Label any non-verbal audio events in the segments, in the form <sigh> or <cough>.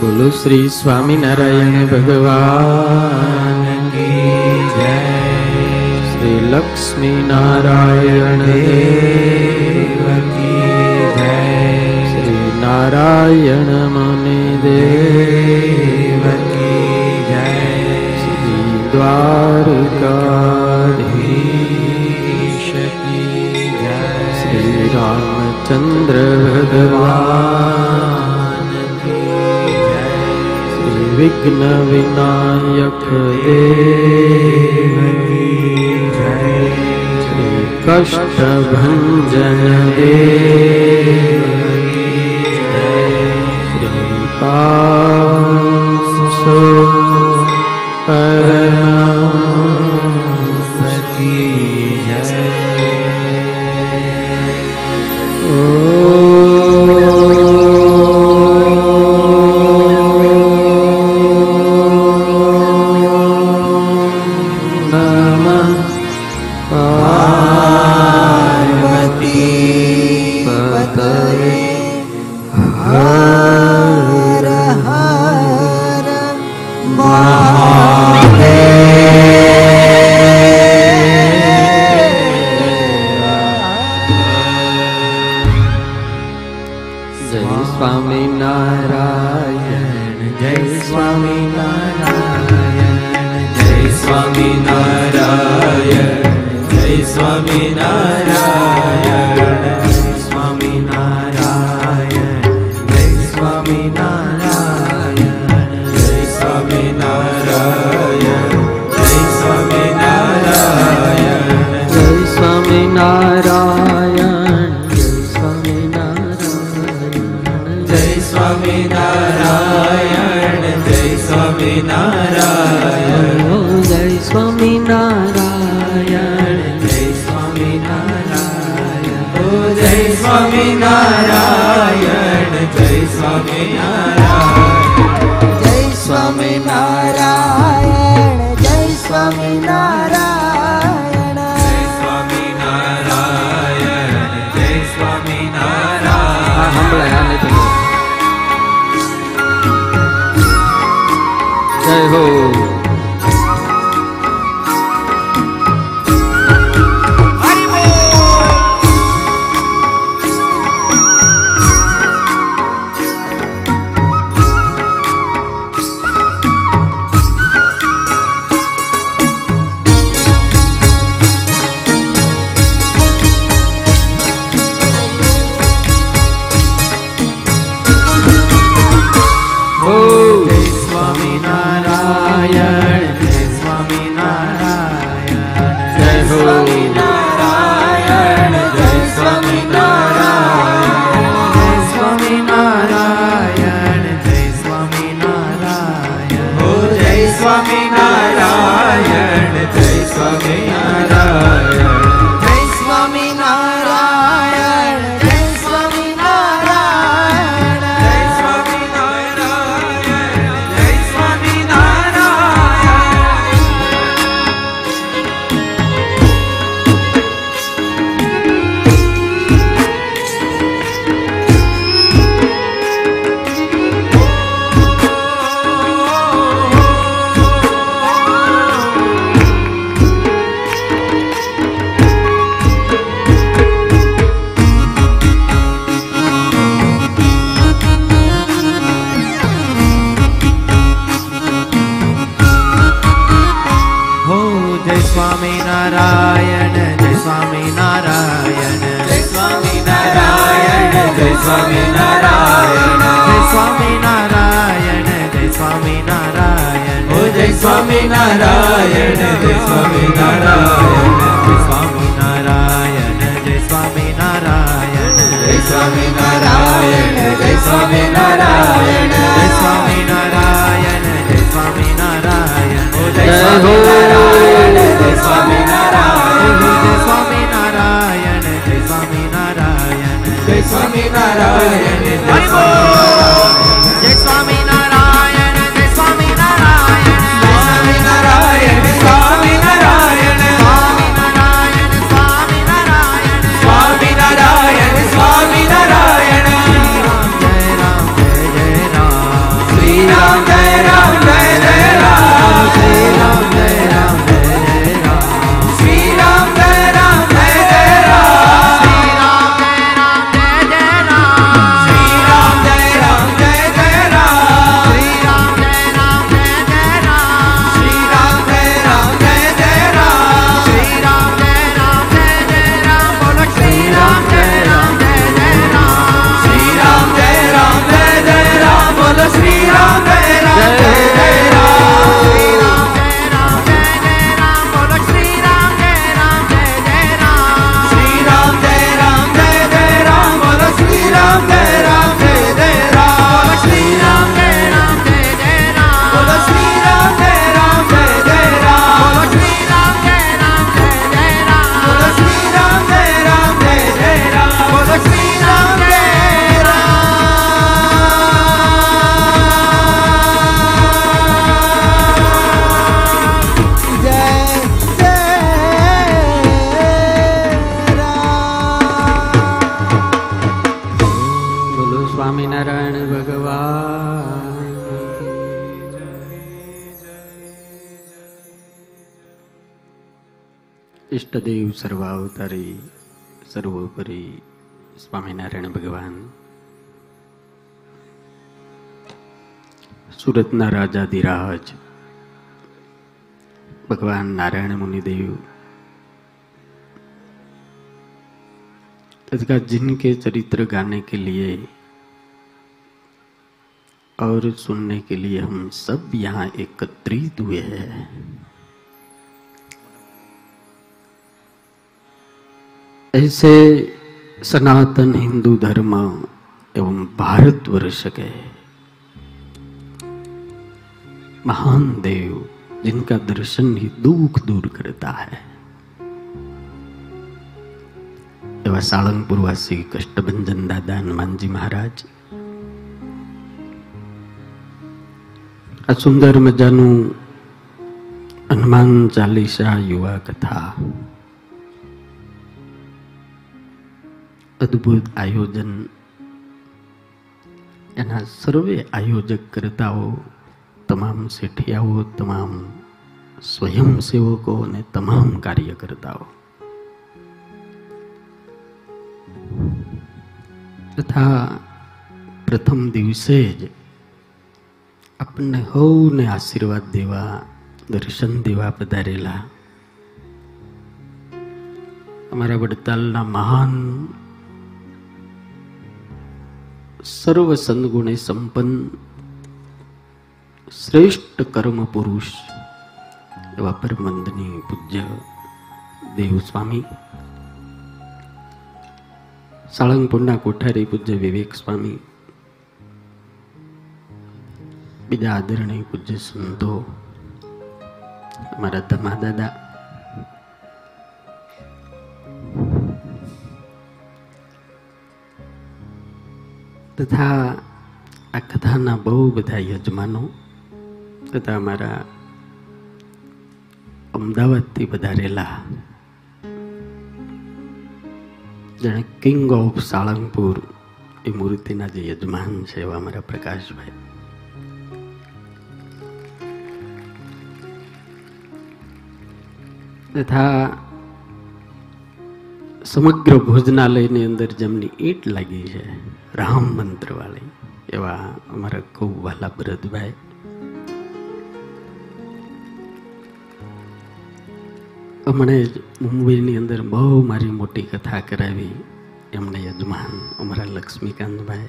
બોલો શ્રી સ્વામિનારાયણ ભગવાન જય. શ્રી લક્ષ્મી નારાયણ જય. શ્રી નારાયણ મને દેવકી જય. શ્રી દ્વારકાધીશ જય. શ્રી રામચંદ્ર ભગવાન વિઘ્ન વિનાયક દેવ કષ્ટભંજન દેવ કૃપા ઈષ્ટદેવ સર્વાવતારી સર્વોપરી સ્વામિનારાયણ ભગવાન સુરતના રાજાધિરાજ भगवान नारायण मुनिदेव तथा जिनके चरित्र गाने के लिए और सुनने के लिए हम सब यहाँ एकत्रित हुए हैं ऐसे सनातन हिंदू धर्म एवं भारतवर्ष के महान देव जिनका दर्शन ही दुख दूर करता है એવા સાળંગપુરવાસી કષ્ટભંજન દાદા હનુમાનજી મહારાજ આ સુંદર મજાનું હનુમાન ચાલીસા યુવા કથા અદ્ભુત આયોજન. એના સર્વે આયોજક કરતાઓ તમામ શેઠિયાઓ, તમામ સ્વયંસેવકો અને તમામ કાર્યકર્તાઓ તથા પ્રથમ દિવસે જ આપણને હૌને આશીર્વાદ દેવા, દર્શન દેવા પધારેલા. અમારા વડતાલના મહાન સર્વ સદગુણે સંપન્ન, શ્રેષ્ઠ કર્મ પુરુષ એવા પરમંદની પૂજ્ય દેવ સ્વામી સાળંગપુરના કોઠારી પૂજ્ય વિવેક સ્વામી. બીજા આદરણીય પૂજ્ય સંતો, અમારા ધમા દાદા. તથા આ કથાના બહુ બધા યજમાનો તથા અમારા અમદાવાદથી વધારેલા જેણે કિંગ ઓફ સાળંગપુર એ મૂર્તિના જે યજમાન છે એવા અમારા પ્રકાશભાઈ. તથા સમગ્ર ભોજનાલયની અંદર જેમની ઈંટ લાગી છે રામ મંત્રવાળી, એવા અમારા ખૂબ વાલા ભરતભાઈ. હમણે જ મુંબઈની અંદર બહુ મારી મોટી કથા કરાવી એમને યજમાન અમારા લક્ષ્મીકાંતભાઈ.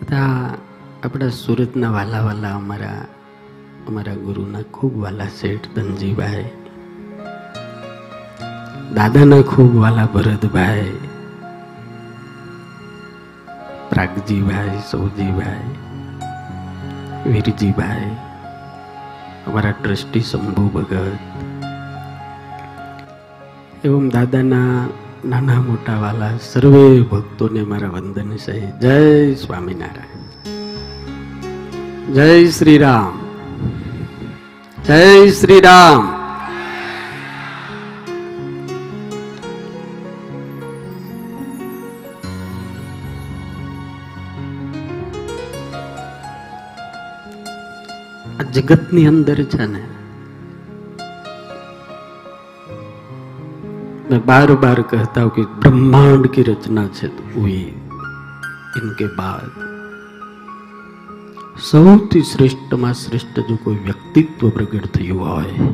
તથા આપણા સુરતના વાલા વાલા અમારા અમારા ગુરુના ખૂબ વાલા શેઠ ધનજીભાઈ. દાદાના ખૂબ વાલા ભરતભાઈ, પ્રાગજીભાઈ, સૌજીભાઈ, વીરજીભાઈ, અમારા ટ્રસ્ટી શંભુ ભગત, એવમ દાદાના નાના મોટા વાલા સર્વે ભક્તોને મારા વંદન છે. જય સ્વામિનારાયણ. જય શ્રી રામ. જય શ્રી રામ. જગતની અંદર છે ને मैं बार बार कहता हूं कि ब्रह्मांड की रचना છે हुई इनके बाद સૌથી શ્રેષ્ઠમાં શ્રેષ્ઠ જો કોઈ વ્યક્તિત્વ પ્રગટ થયું હોય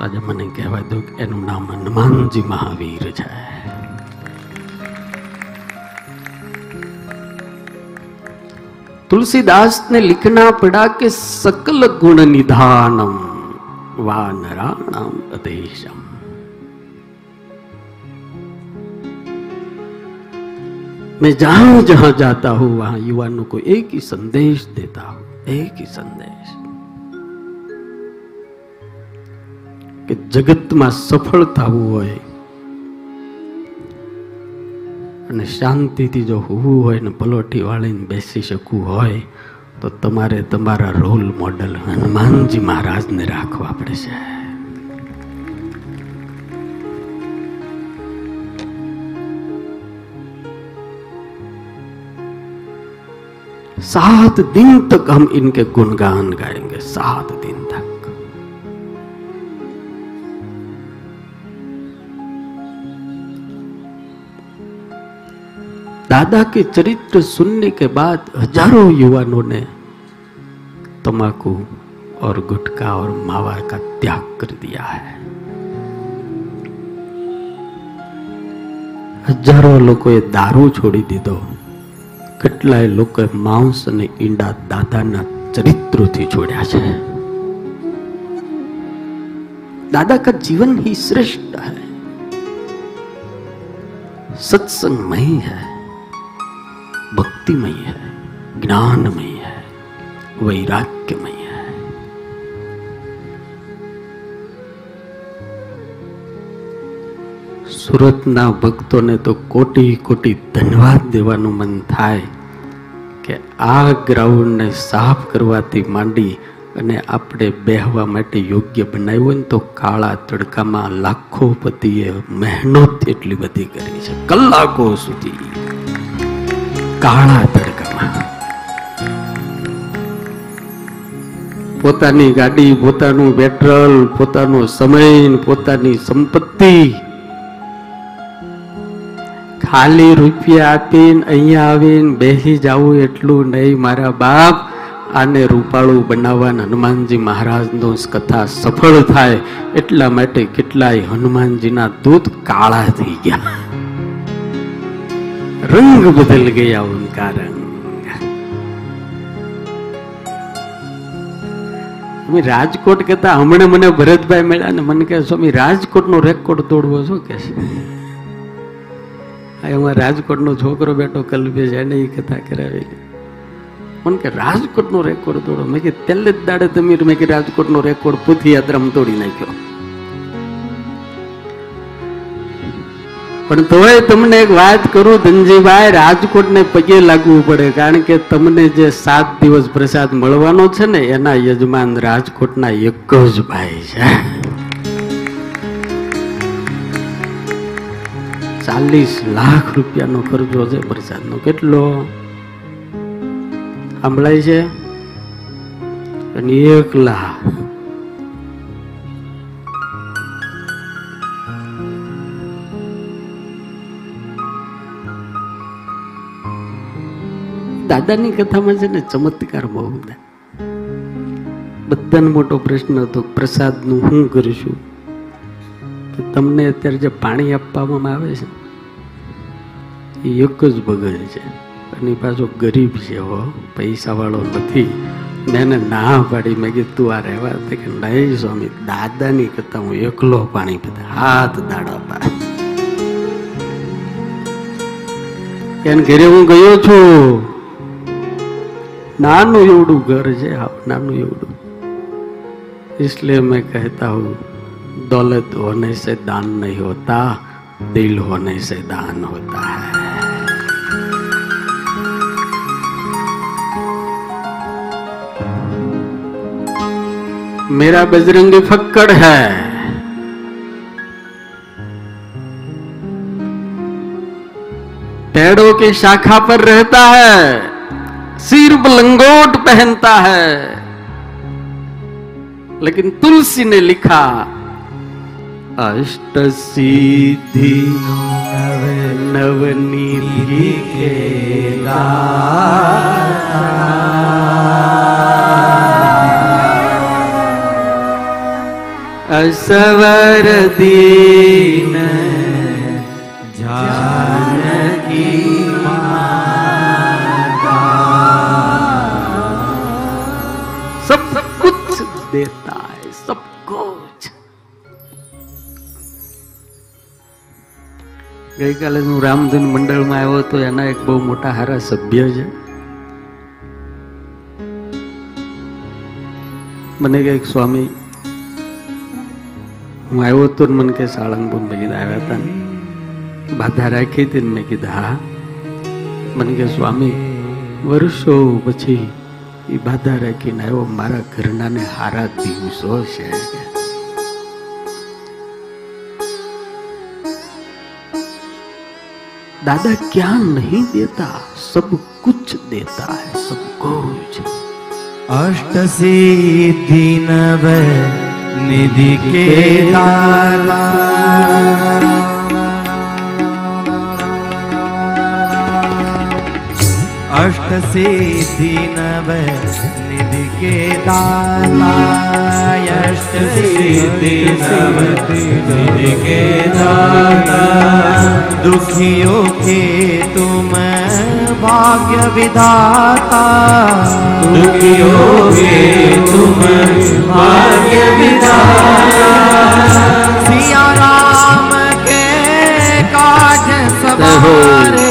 આજે મને કહેવા દો કે એનું નામ હનુમાનજી મહાવીર છે तुलसीदास ने लिखना पड़ा कि सकल गुण निधानम वानराणाम अदेशम मैं जहां जहां जाता हूं वहां युवानों को एक ही संदेश देता हूं एक ही संदेश કે જગતમાં સફળ થવું હોય અને શાંતિથી જો હોવું હોય ને પલોઠી વાળીને બેસી શકવું હોય તો તમારે તમારા રોલ મોડલ હનુમાનજી મહારાજને રાખવા પડશે सात दिन तक हम इनके गुणगान गाएंगे सात दिन तक दादा के चरित्र सुनने के बाद हजारों युवानों ने तमाकू और गुटखा और मावा का त्याग कर दिया है હજારો લોકોએ દારૂ છોડી દીધો કેટલાય લોકોએ માંસ અને ઈંડા દાદાના ચરિત્રોથી છોડ્યા છે दादा का जीवन ही श्रेष्ठ है सत्संगमय है भक्तिमय है ज्ञानमय है वैराग्यमय है સુરતના ભક્તોને તો કોટી કોટી ધન્યવાદ દેવાનું મન થાય કે આ ગ્રાઉન્ડને સાફ કરવાથી માંડી અને આપણે બેહવા માટે યોગ્ય બનાવ્યું ને તો કાળા તડકામાં લાખો પતિએ મહેનત એટલી બધી કરી છે કલાકો સુધી કાળા તડકામાં. પોતાની ગાડી, પોતાનું પેટ્રોલ પોતાનો સમય પોતાની સંપત્તિ. ખાલી રૂપિયા આપીને અહીંયા આવીને બેસી જાવું એટલું નહીં મારા બાપ. આને રૂપાળું બનાવવાના હનુમાનજી મહારાજનો કથા સફળ થાય એટલા માટે કેટલાય હનુમાનજીના દૂત કાળા થઈ ગયા. રંગ બદલ ગયા उनका रंग સ્વામી રાજકોટ કહેતા હમણાં મને ભરતભાઈ મળ્યા ને મને કહે સ્વામી રાજકોટનો રેકોર્ડ તોડવો છો કે છે એમાં રાજકોટનો છોકરો બેઠો કલ્પેશ એને એ કથા કરાવેલી મને કે રાજકોટનો રેકોર્ડ તોડો મેં કે તેલ જ દાડે તમે મેં કે રાજકોટનો રેકોર્ડ પૂથી યાત્રામાં તોડી નાખ્યો પણ તોય તમને એક વાત કરું, ધનજીભાઈ, રાજકોટને પગે લાગવું પડે, કારણ કે તમને જે સાત દિવસ પ્રસાદ મળવાનો છે ને, એના યજમાન રાજકોટના એક જ ભાઈ છે. ચાલીસ લાખ રૂપિયાનો ખર્ચો છે પ્રસાદનો. કેટલો? સાંભળાય છે? અને એક લાખ. દાદાની કથામાં છે ને ચમત્કાર બહુ બધા. બધાનો મોટો પ્રશ્ન હતો, પ્રસાદનું હું કરીશું? તો તમને અત્યારે જે પાણી આપવામાં આવે છે, એ એક જ ભગત છે. અને પાછો ગરીબ છે હો પૈસા વાળો નથી. મેં એને ના પાડી. મેં કીધું આ રહેવા કે નહીં સ્વામી, દાદાની કથા હું એકલો પાણી પીતા હાથ દાડા પા એને ઘરે હું ગયો છું? નાનું એવડું ઘર છે હાવ નાનું એવડું इसलिए मैं कहता हूँ दौलत होने से दान नहीं होता दिल होने से दान होता है मेरा बजरंगी फक्कड़ है पेड़ों की शाखा पर रहता है सिर लंगोट पहनता है। लेकिन तुलसी ने लिखा, अष्ट सिद्धि नवनीति के असवर दीन जानकी ગઈકાલે હું રામધૂન મંડળમાં આવ્યો તો એના એક બહુ મોટા હારા સભ્ય છે. મને કે એક સ્વામી, હું આવ્યો તો ને મને કે સાળંગપુર મેં કીધા આવ્યા હતા ને. બાધા રાખી હતી ને મેં કીધા, હા. મને કે સ્વામી, વર્ષો પછી એ બાધા રાખીને આવ્યો, મારા ઘરનાને હારા દિવસો છે. કે दादा क्या नहीं देता सब कुछ देता है सब कुछ अष्ट सिद्धि नव निधि के दाता के दाता सिद्धि के दाता दुखियों के तुम भाग्य विधाता। दुखियों के तुम भाग्य विधाता। सिया राम के काज सवारे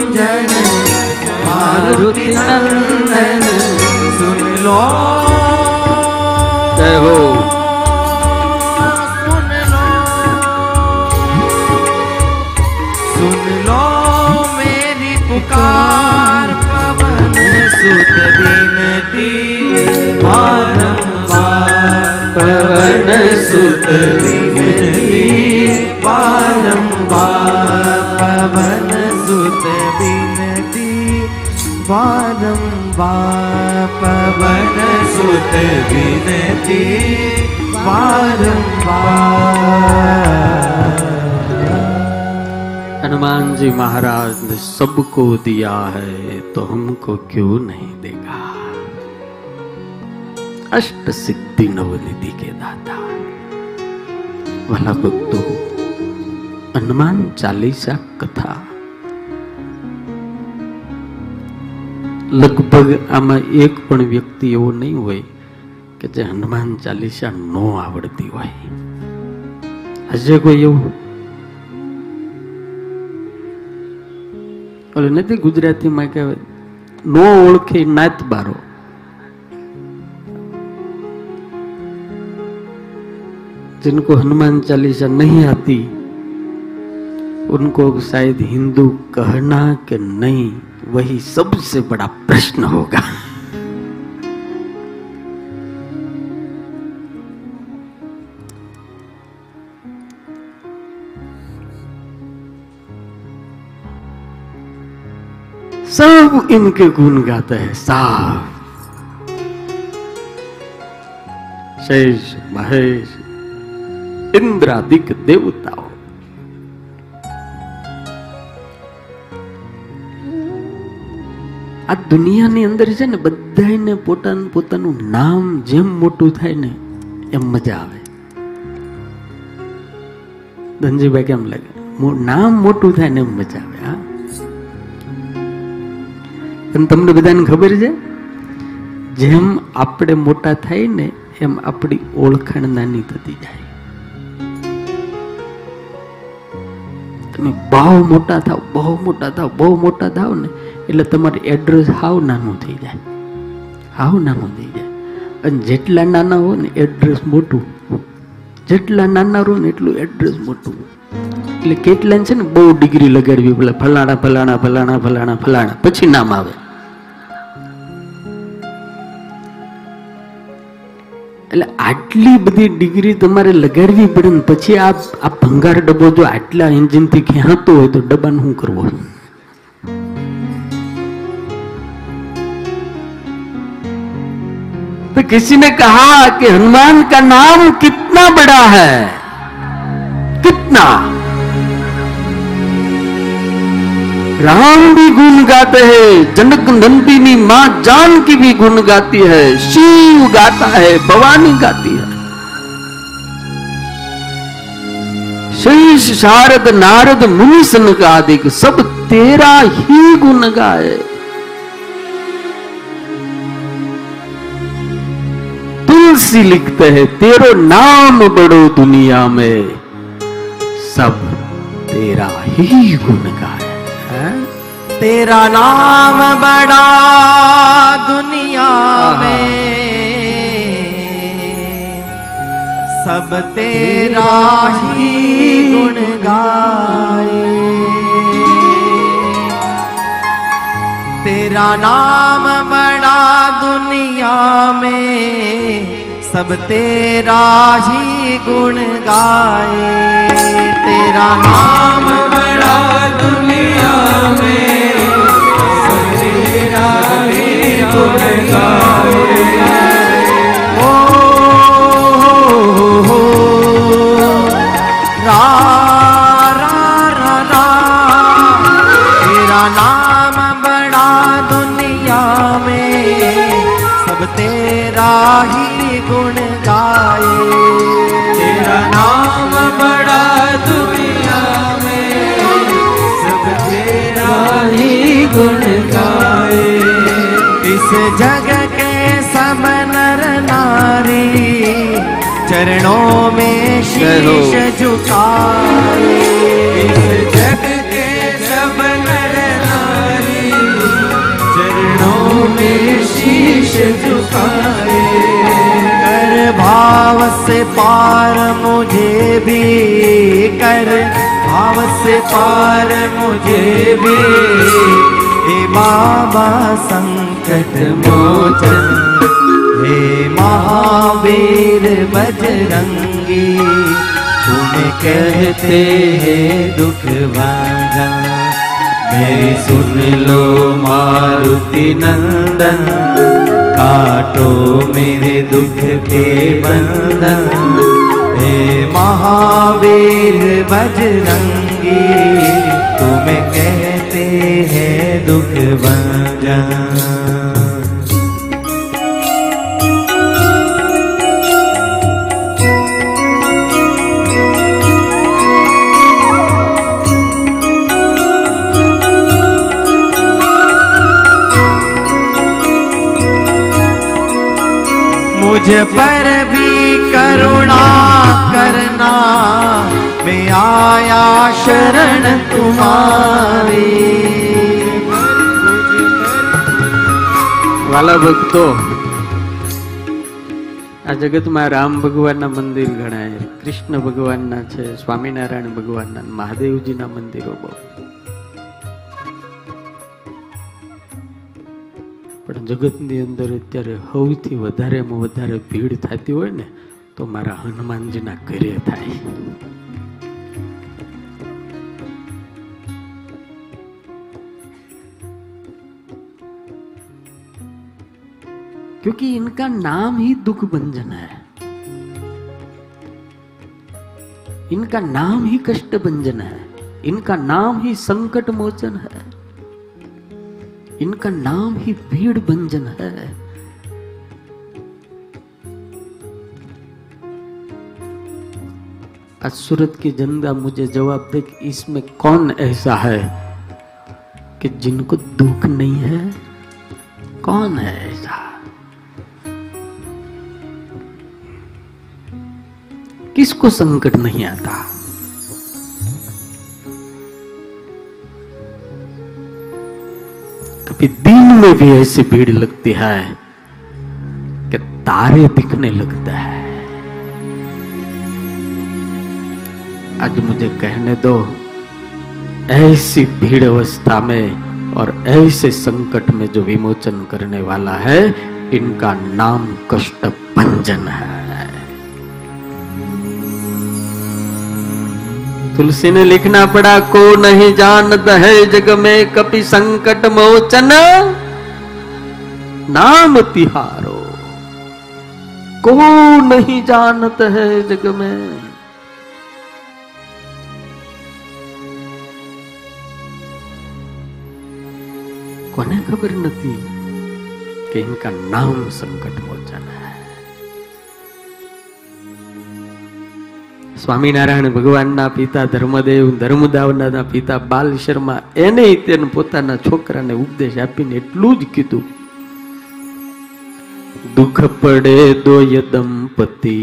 મારુતિ નંદન સુન લો કહો સુન લો મેરી પુકાર પવન સુત વિનતી વારંવાર પવન સુત विनती हनुमान जी महाराज ने सबको दिया है तो हमको क्यों नहीं देगा? अष्ट सिद्धि नवनिधि के दाता। भला भक्तों, हनुमान चालीसा कब લગભગ આમાં એક પણ વ્યક્તિ એવો નહીં હોય કે જે હનુમાન ચાલીસા નો આવડતી હોય હશે કોઈ એવું ઓલું નથી ગુજરાતીમાં કહેવાય નો ઓળખે નાત બારો जिनको हनुमान चालीसा नहीं आती उनको शायद हिंदू कहना कि नहीं वही सबसे बड़ा प्रश्न होगा। सब इनके गुण गाते हैं, साफ़। शेष, महेश, इंद्रादिक देवताओं। આ દુનિયાની અંદર છે ને બધાને પોતાનું પોતાનું નામ જેમ મોટું થાય ને એમ મજા આવે. ધનજીભાઈ કેમ લાગે? નામ મોટું થાય ને એમ મજા આવે, હા? પણ તમને બધાને ખબર છે, જેમ આપણે મોટા થાય ને એમ આપણી ઓળખાણ નાની થતી જાય. તમે બહુ મોટા થાવ, બહુ મોટા થાવ, બહુ મોટા થાવ ને એટલે તમારું એડ્રેસ હાવ નાનું થઈ જાય. હાવ નાનું થઈ જાય. અને જેટલા નાના હો ને એડ્રેસ મોટું. જેટલા નાના રહો ને એટલું એડ્રેસ મોટું. એટલે કેટલા છે ને બહુ ડિગ્રી લગાડવી પેલા ફલાણા ફલાણા ફલાણા ફલાણા ફલાણા. પછી નામ આવે. એટલે આટલી બધી ડિગ્રી તમારે લગાડવી પડે ને પછી આ આ ભંગાર ડબ્બો જો આટલા એન્જિનથી ખેંચતો હોય તો ડબ્બાને શું કરવો? किसी ने कहा कि हनुमान का नाम कितना बड़ा है? कितना? राम भी गुण गाते हैं, जनक नंदिनी माँ जान की भी गुण गाती है, शिव गाता है, भवानी गाती है। शेष शारद नारद मुनि सन का आदि सब तेरा ही गुण गाए। तुलसी लिखते हैं तेरो नाम बड़ो दुनिया में सब तेरा ही गुण गाए हैं? तेरा नाम बड़ा दुनिया में सब तेरा ही गुण गाए तेरा नाम बड़ा दुनिया में सब तेरा ही गुण गाए, तेरा नाम बड़ा दुनिया में। सब तेरा नाम बड़ा दुनिया में। सब तेरा ही गुण गाए। इस जग के सब नर नारी चरणों में शीश झुकाए। इस जग के सब नर नारी चरणों में शीश झुकाए। भाव से पार मुझे भी कर भाव से पार मुझे भी हे बाबा संकट मोचन हे महावीर बजरंगी तुम्हें कहते हैं दुख भागा मेरी सुन लो मारुति नंदन काटो मेरे दुख के बंधन हे महावीर बजरंगी तुम्हें कहते हैं दुख भंजन मुझ पर भी करुणा करना मैं आया शरण तुम्हारी વાલા ભક્તો આ જગતમાં રામ ભગવાનના મંદિર ગણાય કૃષ્ણ ભગવાનના છે સ્વામિનારાયણ ભગવાનના મહાદેવજીના મંદિરો બહુ જગતની અંદર અત્યારે સૌથી વધારેમાં વધારે ભીડ થતી હોય ને તો મારા હનુમાનજીના ઘરે થાય क्योंकि इनका नाम ही दुख भंजन है इनका नाम ही कष्ट भंजन है इनका नाम ही संकट मोचन है इनका नाम ही भीड़ भंजन है। आज सूरत की जनता मुझे जवाब दे कि इसमें कौन ऐसा है कि जिनको दुख नहीं है? कौन है ऐसा? किसको संकट नहीं आता? कभी दिन में भी ऐसी भीड़ लगती है कि तारे दिखने लगता है। आज मुझे कहने दो, ऐसी भीड़ अवस्था में और ऐसे संकट में जो विमोचन करने वाला है, इनका नाम कष्ट भंजन है। तुलसी ने लिखना पड़ा, को नहीं जानत है जग में कपि संकट मोचन। नाम तिहारो, को नहीं जानत है जग में। कोने खबर नहीं कि इनका नाम संकट मोचन है। સ્વામિનારાયણ ભગવાનના પિતા ધર્મદેવ, ધર્મદાવના પિતા બાલ શર્મા, એને તેને પોતાના છોકરાને ઉપદેશ આપીને એટલું જ કીધું. દુઃખ પડે દોય દંપતિ,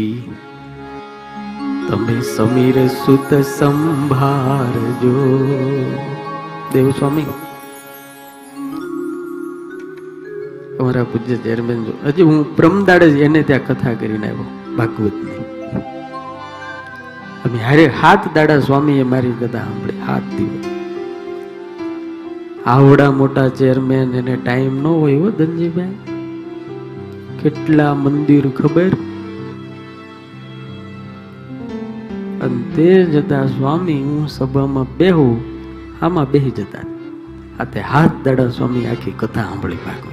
તમે સમીર સુત સંભાળજો દેવ સ્વામી, અમારા પૂજ્ય ચેરમેન હજી હું પ્રમદાડે જ એને ત્યાં કથા કરીને આવ્યો, ભાગવતની. અમે હારે હાથ દાડા સ્વામીએ મારી કથા સાંભળી, હાથ દિવસ આવડા મોટા ચેરમેન એને ટાઈમ ન હોય હો ધનજીભાઈ. કેટલા મંદિર ખબર? અને તે જતા સ્વામી હું સભામાં બેહું, આમાં બેહી જતા. આ તે હાથ દાડા સ્વામી આખી કથા સાંભળી ભાગવતની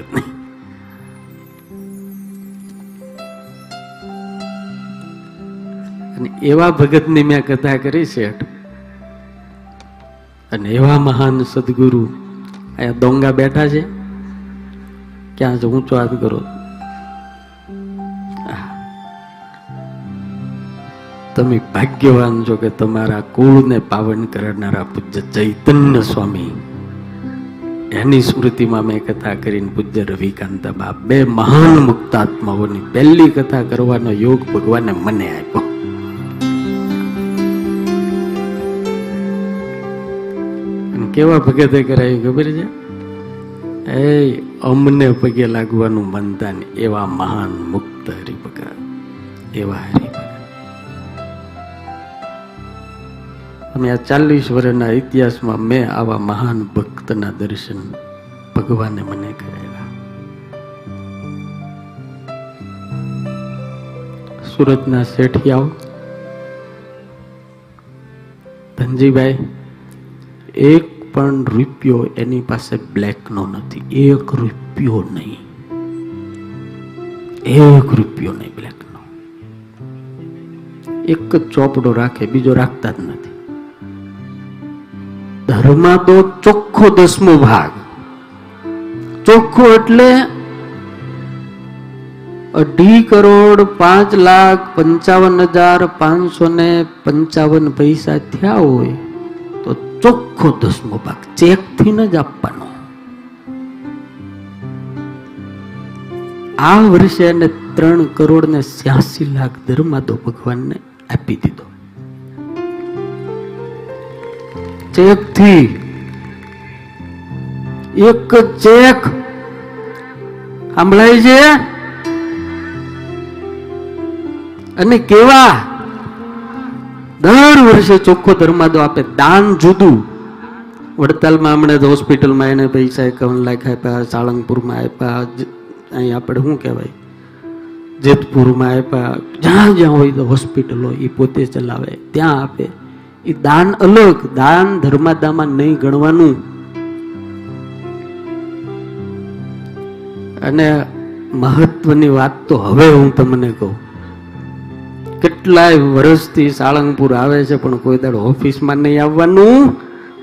અને એવા ભગતની મેં કથા કરી છે અને એવા મહાન સદગુરુ અહીંયા ડોંગા બેઠા છે. ક્યાં છે? ઊંચો હાથ કરો. તમે ભાગ્યવાન છો કે તમારા કુળને પાવન કરનારા પૂજ્ય ચૈતન્ય સ્વામી. એની સ્મૃતિમાં મેં કથા કરીને પૂજ્ય રવિકાંત બાપ, બે મહાન મુક્તાત્માઓની પહેલી કથા કરવાનો યોગ ભગવાને મને આપ્યો. કેવા ભગતે કરાયું ખબર છે? એ અમને પગે લાગવાનું મનતા ને એવા મહાન મુક્ત હરિભગત, એવા હરિભગત. અમે આ ચાલીસ વર્ષના ઇતિહાસમાં મેં આવા મહાન ભક્તના દર્શન ભગવાને મને કરાવ્યા. સુરતના શેઠિયાઓ, ધનજીભાઈ, એક પણ રૂપિયો એની પાસે બ્લેકનો નથી. એક રૂપિયો નહીં. એક રૂપિયો નહીં બ્લેકનો એક જ ચોપડો રાખે, બીજો રાખતા જ નથી. ધર્મમાં તો ચોખ્ખો દસમો ભાગ. ચોખ્ખો એટલે અઢી કરોડ પાંચ લાખ પંચાવન હજાર પાંચસો ને પંચાવન પૈસા થયા હોય. ચોખ્ખો દસમો ભાગ ચેકથી જ આપવાનો. આ વર્ષે એને ત્રણ કરોડ ને સ્યાસી લાખ ધર્માદો ભગવાનને આપી દીધો. ચેકથી એક ચેક સાંભળાય છે? અને કેવા? દર વર્ષે ચોખ્ખો ધર્માદો આપે, દાન જુદું. વડતાલમાં હમણાં તો હોસ્પિટલમાં એને પૈસા એકાવન લાખ આપ્યા, સાળંગપુરમાં આપ્યા, જ- અહીં આપણે શું કહેવાય? જેતપુરમાં આપ્યા, જ્યાં જ્યાં હોય તો હોસ્પિટલો એ પોતે ચલાવે, ત્યાં આપે. એ દાન અલગ, દાન ધર્માદામાં નહીં ગણવાનું. અને મહત્વની વાત તો હવે હું તમને કહું. કેટલાય વર્ષથી સાળંગપુર આવે છે, પણ કોઈ દાડો ઓફિસમાં નહીં આવવાનું,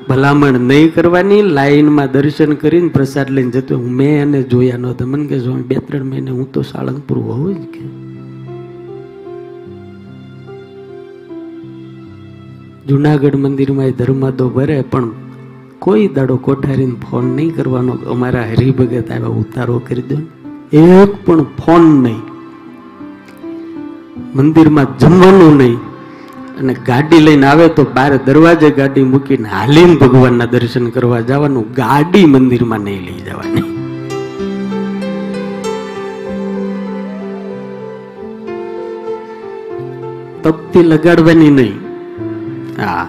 ભલામણ નહીં કરવાની, લાઈનમાં દર્શન કરીને પ્રસાદ લઈને જતો હું મેં એને જોયા નહોતા મને કે, સ્વામી, બે ત્રણ મહિને હું તો સાળંગપુર હોઉં જ કે. જુનાગઢ મંદિરમાં ધર્માદો ભરે, પણ કોઈ દાડો કોઠારીને ફોન નહીં કરવાનો. અમારા હરિભગત આવ્યા, ઉતારો કરી દો એક પણ ફોન નહીં. મંદિરમાં જમવાનું નહીં. અને ગાડી લઈને આવે તો બાર દરવાજે ગાડી મૂકીને હાલીને ભગવાનના દર્શન કરવા જવાનું, ગાડી મંદિરમાં નહીં લઈ જવાની. તકતી લગાડવાની નહીં. હા,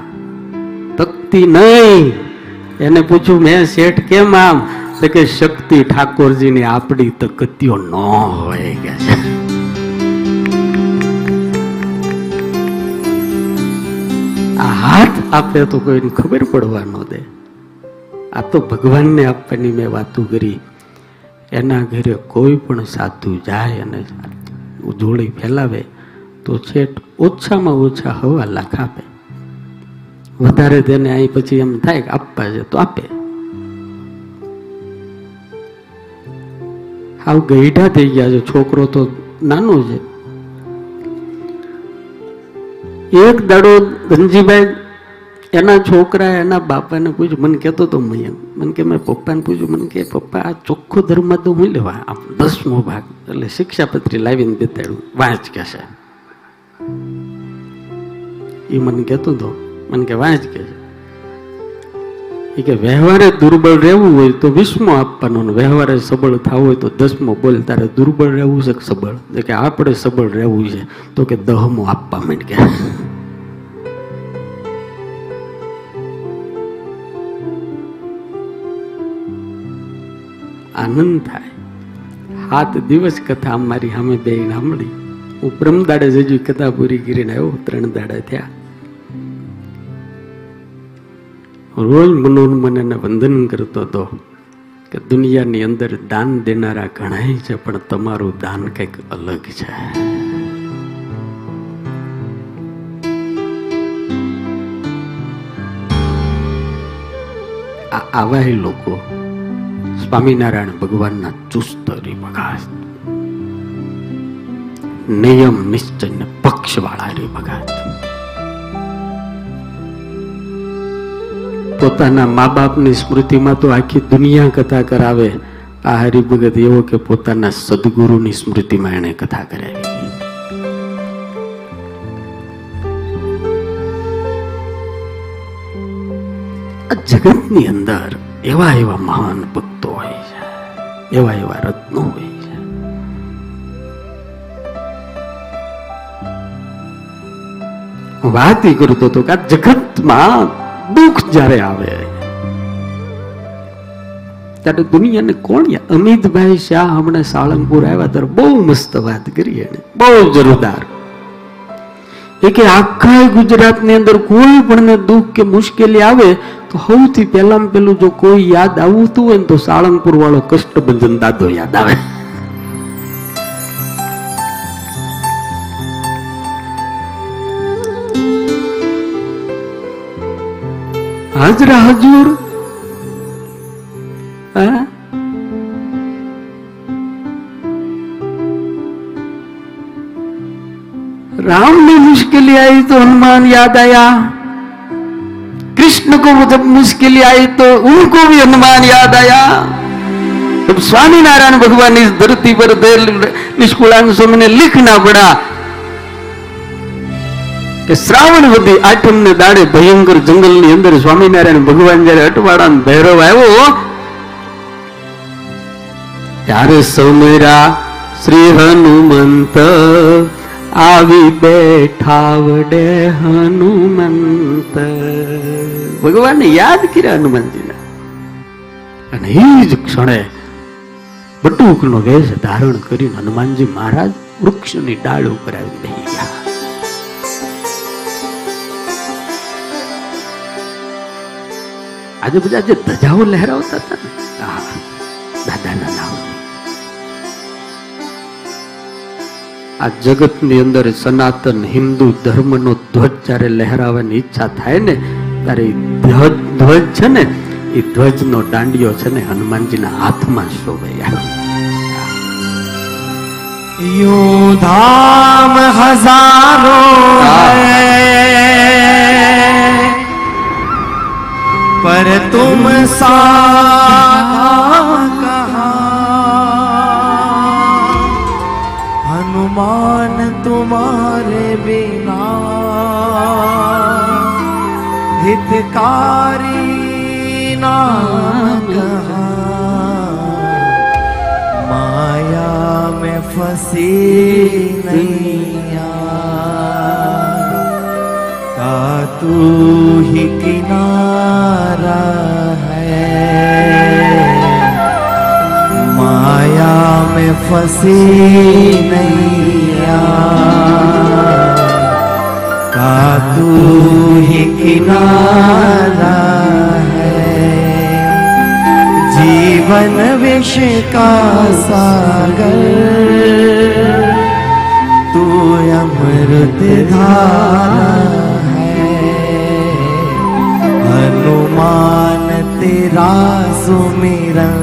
તકતી નહીં. એને પૂછ્યું, મેં શેઠ કેમ આમ? તો કે, શક્તિ ઠાકોરજીની આપણી તકતીઓ ન હોય. કે છે. આ હાથ આપે તો કોઈને ખબર પડવા ન દે. આ તો ભગવાનને આપવાની મેં વાતો કરી. એના ઘરે કોઈ પણ સાધુ જાય અને જોડી ફેલાવે, તો છેટ ઓછામાં ઓછા હવા લાખ આપે. વધારે તેને અહીં પછી એમ થાય કે આપવા છે તો આપે. હાવ ગઈઢા થઈ ગયા છે. છોકરો તો નાનો છે. એક દાડો ધનજીભાઈ એના છોકરા, એના બાપાને પૂછ્યું, મને કહેતો તો મયંક. મને કે, મેં પપ્પાને પૂછ્યું, મને કે, પપ્પા, આ ચોખ્ખો ધર્મ તો હું લેવા આમ દસમો ભાગ, એટલે શિક્ષાપત્રી લાવીને બેતાડું વાંચ કહેશે એ મને કહેતો હતો મને કે, વાંચ કે છે. કે વ્યવહારે દુર્બળ રહેવું હોય તો વીસમો આપવાનો વ્યવહારે સબળ થવું હોય તો દસમો બોલ, તારે દુર્બળ રહેવું છે કે સબળ? કે આપણે સબળ રહેવું છે, તો કે દહમો આપવા માંડ કે આનંદ થાય. સાત દિવસ કથા અમારી મારી સામે બે સાંભળી હું બ્રહ્મદાડે જજુ કથા પૂરી કરીને આવ્યો, ત્રણ દાડા થયા. રોજ મનોન્મન એને વંદન કરતો હતો કે દુનિયાની અંદર દાન દેનારા ઘણાય છે, પણ તમારું દાન કંઈક અલગ છે. આવા લોકો સ્વામિનારાયણ ભગવાનના ચુસ્ત હરિભગત. નિયમ નિશ્ચય ને પક્ષ પોતાના મા બાપની સ્મૃતિમાં તો આખી દુનિયા કથા કરાવે. આ હરિભગત એવો કે પોતાના સદગુરુની સ્મૃતિમાં એને કથા કરાવી. જગતની અંદર એવા એવા મહાન ભક્તો હોય છે, એવા એવા રત્નો હોય છે. વાત ઈ કરતો હતો કે આ જગતમાં દુઃખ જ્યારે આવે. ત્યારે દુનિયાને કોણ અમિતભાઈ શાહ હમણાં સાળંગપુર આવ્યા ત્યારે બહુ મસ્ત વાત કરી એને. બહુ જોરદાર. એ કે આખા ગુજરાતની અંદર કોઈ પણ દુઃખ કે મુશ્કેલી આવે, તો સૌથી પહેલામાં પેલું જો કોઈ યાદ આવતું હોય ને તો સાળંગપુર વાળો કષ્ટભંજન દાદો યાદ આવે. हाजरा हजूर राम ने मुश्किल आई तो हनुमान याद आया। कृष्ण को जब मुश्किल आई तो उनको भी हनुमान याद आया। तब स्वामी नारायण भगवान इस धरती पर निष्कुलांशों में लिखना पड़ा કે શ્રાવણ વધી આઠમ ને દાડે ભયંકર જંગલની અંદર સ્વામિનારાયણ ભગવાન જયારે અટવાડા ભૈરવ આવ્યો, ત્યારે સૌમેરા શ્રી હનુમંત આવી બેઠા વડે હનુમંત. ભગવાનને યાદ કર્યા હનુમાનજીને અને એ જ ક્ષણે બટુકનો વેશ ધારણ કરીને હનુમાનજી મહારાજ વૃક્ષની ડાળ ઉપર આવી ગયા આજે બધા જે ધજાઓ લહેરાવતા હતા ને? દાદાના નામ. આ જગતની અંદર સનાતન હિન્દુ ધર્મનો ધ્વજ જ્યારે લહેરાવાની ઈચ્છા થાય ને ત્યારે ધ્વજ ધ્વજ છે ને એ ધ્વજનો દાંડિયો છે ને હનુમાનજીના હાથમાં શોભે યો ધામ હજારો तुम कहाँ? हनुमान तुम्हारे बिना। हितकारी नाम कहाँ? माया में फंसी नैया तू ही किनारा है। माया में फंसी नैया। का तू ही किनारा है। जीवन विष का सागर। तू अमृत धारा हनुमान तेरा सुमिरन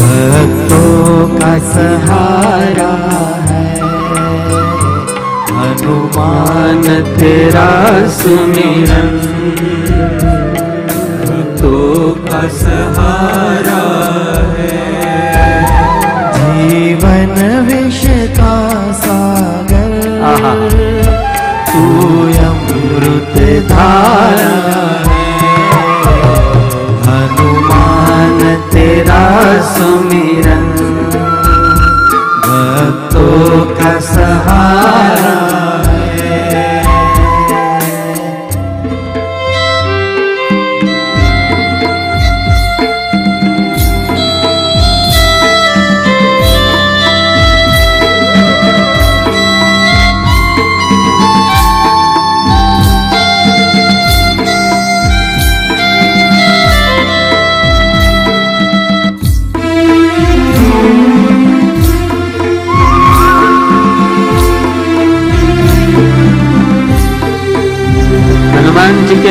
भक्तों का सहारा है हनुमान तेरा सुमिरन तो का सहारा है जीवन विष का सागर आहा। तू अमृत धारा है हनुमान तेरा सुमिरन भक्तों का सहारा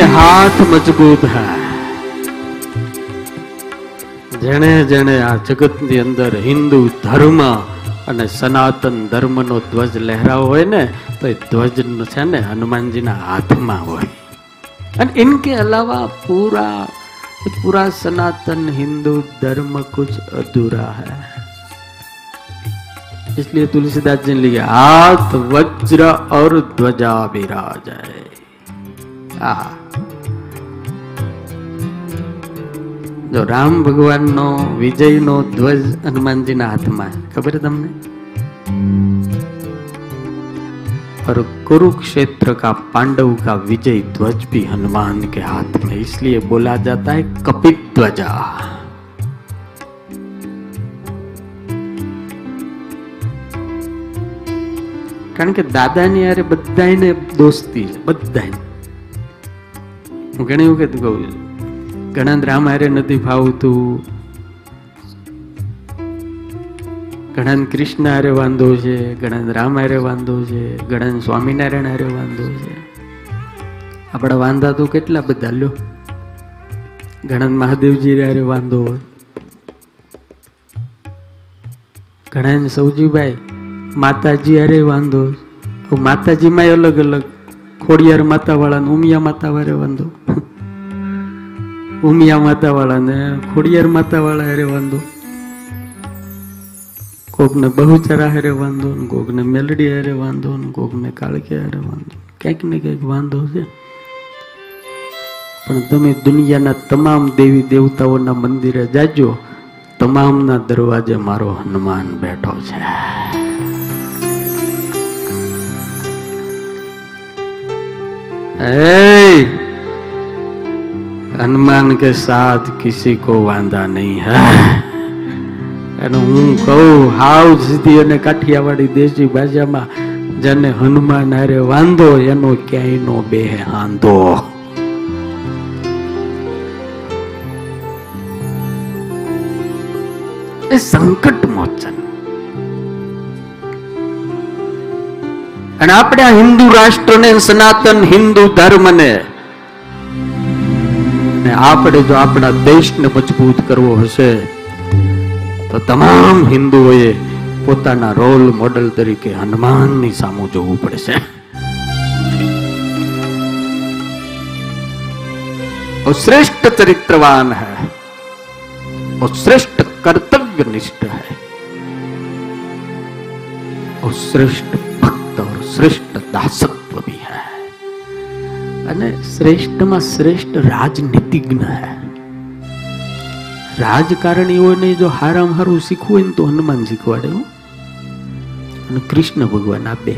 હનુમાન જી કે હાથ મજબૂત હૈ જેણે જેણે આ જગતની અંદર હિન્દુ ધર્મ અને સનાતન ધર્મનો ધ્વજ લહેરાવો હોય ને તો એ ધ્વજ છે ને હનુમાનજીના હાથમાં હોય અને इनके अलावा पूरा पूरा सनातन हिंदू धर्म कुछ अधूरा है इसलिए तुलसीदास जी ने लिखा हाथ वज्र और ध्वजा विराज है જો રામ ભગવાનનો વિજયનો ધ્વજ હનુમાનજીના હાથમાં છે. ખબર है તમને और कुरुक्षेत्र का पांडव का विजय ध्वज भी हनुमान के हाथ में इसलिए बोला जाता है कपित ध्वजा કારણ કે દાદાની યારે બધાને દોસ્તી છે બધાને હું ઘણી વખત કહું છું ઘણા રામ હારે નથી ફાવતું ઘણા કૃષ્ણ હારે વાંધો છે, ઘણા રામ હારે વાંધો છે, ઘણા સ્વામિનારાયણ હારે વાંધો છે. આપણા વાંધા તો કેટલા બધા લ્યો ઘણા મહાદેવજી હારે વાંધો હોય. ઘણા સૌજીભાઈ માતાજી હારે વાંધો માતાજીમાં અલગ અલગ ખોડિયાર માતા વાળા ઉમિયા માતાવાળા વાંધો ઉમિયા માતા વાળા ને ખોડિયાર માતા વાળા હારે વાંધો કોકને બહુચરા હારે વાંધો ને કોકને મેલડી હારે વાંધો ને કોકને કાળકે હારે વાંધો ક્યાંક ને ક્યાંક વાંધો છે પણ તમે દુનિયાના તમામ દેવી દેવતાઓના મંદિરે જાજો તમામના દરવાજે મારો હનુમાન બેઠો છે ए, हनुमान के साथ किसी को वांधा नहीं है અને હું કહું હાવ સીધી અને કાઠિયાવાડી દેશી ભાષામાં જેને હનુમાન હારે વાંધો એનો ક્યાંય નો બે હાંધો એ સંકટ મોચન અને આપણે આ હિન્દુ રાષ્ટ્રને સનાતન હિન્દુ ધર્મને ને આપણે જો આપણા દેશને મજબૂત કરવો હશે તો તમામ હિન્દુઓએ પોતાના રોલ મોડલ તરીકે હનુમાનની સામું જોવું પડશે वो श्रेष्ठ चरित्रवान है वो श्रेष्ठ कर्तव्य निष्ठ है वो श्रेष्ठ भक्त और श्रेष्ठ दासत्व भी है અને શ્રેષ્ઠમાં શ્રેષ્ઠ રાજનીતિજ્ઞ હે. રાજકારણીઓને જો હારામ હારું શીખવું હોય ને તો હનુમાન શીખવાડે અને કૃષ્ણ ભગવાન આપે.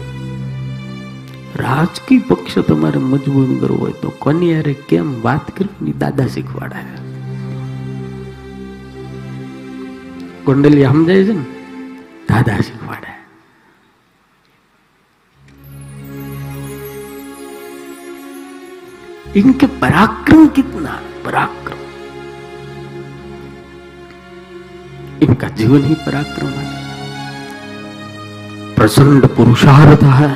રાજકીય પક્ષ તમારે મજબૂત કરવો હોય તો કોની હારે કેમ વાત કરવી દાદા શીખવાડે. કુંડલી સમજાય છે ને? દાદા શીખવાડે. इनके पराक्रम कितना पराक्रम इनका जीवन ही पराक्रम है प्रचंड पुरुषार्थ है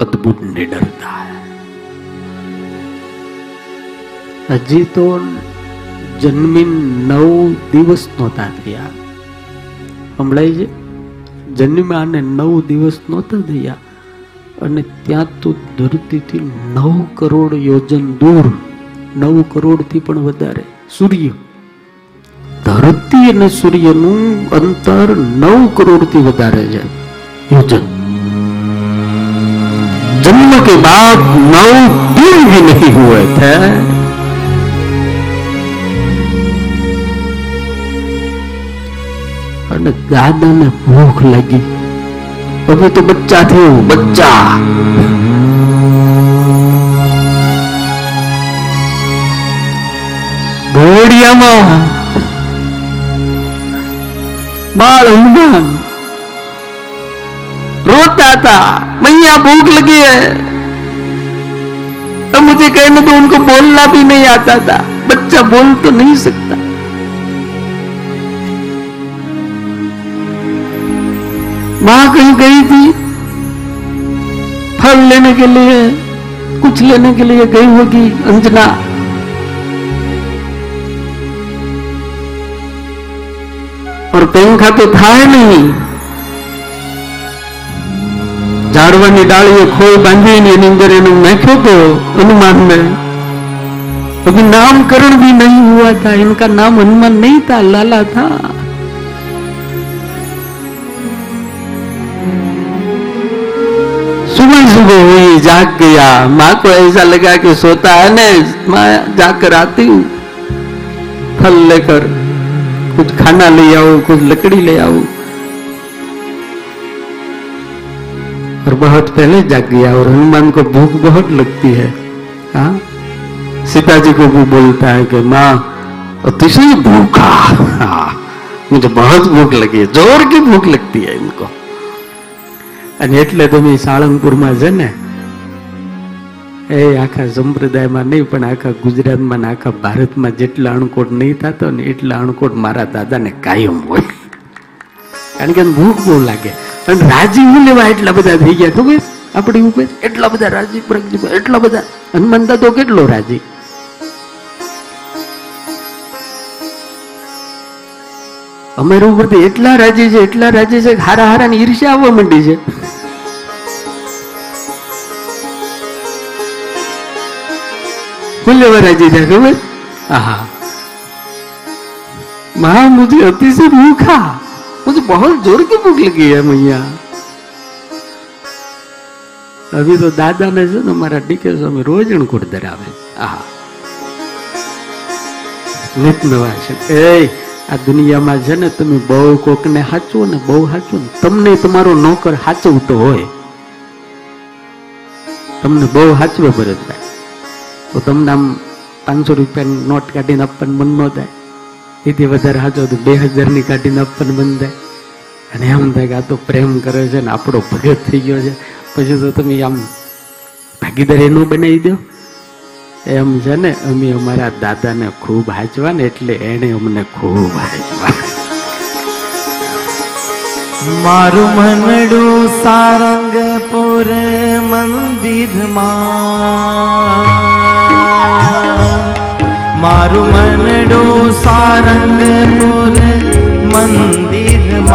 અદ્ભુત નિડરતા હજી તો જન્મી નવ દિવસ નહોતા થયા સંભળાય છે જન્મ્યા અને નવ દિવસ નહોતા થયા. અને ત્યાં તો ધરતીથી નવ કરોડ યોજન દૂર, નવ કરોડથી પણ વધારે. સૂર્ય. ધરતી અને સૂર્યનું અંતર નવ કરોડથી વધારે છે. યોજન. જન્મ કે બાદ નવ દિન ભી નહીં હુએ થે અને દાદાને ભૂખ લાગી હવે તો બચ્ચા થયું બચ્ચા ઘોડિયામાં બાળ હનુમાન रोता था मैया भूख लगी है तो मुझे कहने तो उनको बोलना भी नहीं आता था बच्चा बोल तो नहीं सकता माँ कहीं गई थी फल लेने के लिए कुछ लेने के लिए गई होगी अंजना और पंखा तो था ही नहीं ઝાડવાની ડાળીએ ખોઈ બાંધીને એની અંદર એનું નાખ્યો તો હનુમાન ને अभी नामकरण भी नहीं हुआ था इनका नाम हनुमान नहीं था लाला था सुबह हुई, जाग गया। माँ को ऐसा लगा कि सोता है ना माँ जाग कर आती हूँ, फल लेकर, कुछ खाना ले आओ कुछ लकड़ी ले आओ और बहुत पहले जाग गया और हनुमान को भूख बहुत लगती है। हाँ? सीता जी को भी बोलता है कि, माँ, अतिशय भूखा। हाँ मुझे बहुत भूख लगी है, ज़ोर की भूख लगती है इनको। અને એટલે તમે સાળંગપુરમાં છે ને એ આખા સંપ્રદાયમાં નહીં, પણ આખા ગુજરાતમાં આખા ભારતમાં જેટલા અણકોટ નહીં થતો ને એટલા અણકોટ મારા દાદાને કાયમ હોય. કારણ કે ભૂખ બહુ લાગે. અને રાજી હું લેવા એટલા બધા થઈ ગયા ખબર? આપણી ઉપર? એટલા બધા રાજી પ્રગજી એટલા બધા. હનુમાન તો કેટલો રાજી? અમારા ઉપર તો એટલા રાજી છે એટલા રાજી છે કે હારા હારા ની ઈર્ષ્યા આવવા માંડી છે હું લેવા રાજી છે ખબર આહા माँ मुझे अति से भूखा मुझे बहुत जोर की भूख लगी है मैया अभी तो दादा ने છે ને મારા ડીકે સ્વામી રોજ અણકોટ ધરાવે આહા નિત નવા છે એ આ દુનિયામાં છે ને તમે બહુ કોકને હાચવો ને બહુ હાચવો ને, તમને તમારો નોકર હાચવતો હોય, તમને બહુ હાચવે ભરતભાઈ તો તમને આમ પાંચસો રૂપિયાની નોટ કાઢીને આપવાનું મન ન થાય. એથી વધારે હાચો તો બે હજારની કાઢીને આપવાનું મન થાય. અને એમ થાય કે આ તો પ્રેમ કરે છે ને આપણો ભગત થઈ ગયો છે. પછી તો તમે આમ ભાગીદારી એનું બનાવી દો. એમ છે ને, અમે અમારા દાદાને ખૂબ હાચવા ને એટલે એને અમને ખૂબ હાચવા મારું મનડું સારંગપુર મંદિરમાં. મારું મનડું સારંગપુર મંદિરમાં.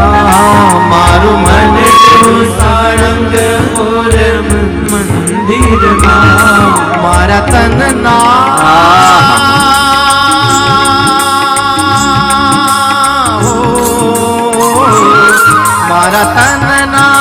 મારું મનડું સારંગપુર મંદિરમાં મારા તનના મારા તનના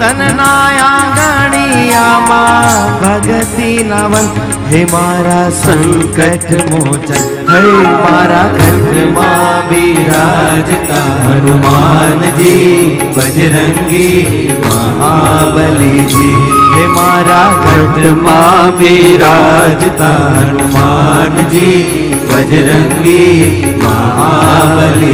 તન તનના આંગણીયામાં ભગતી નવન. હે મારા સંકટ મોચન, હે મારા કંઠમાં બિરાજતા હનુમાનજી, બજરંગી, મહાબલીજી. હે મારા કંઠમાં બિરાજતા હનુમાનજી, બજરંગી, મહાબલીજી.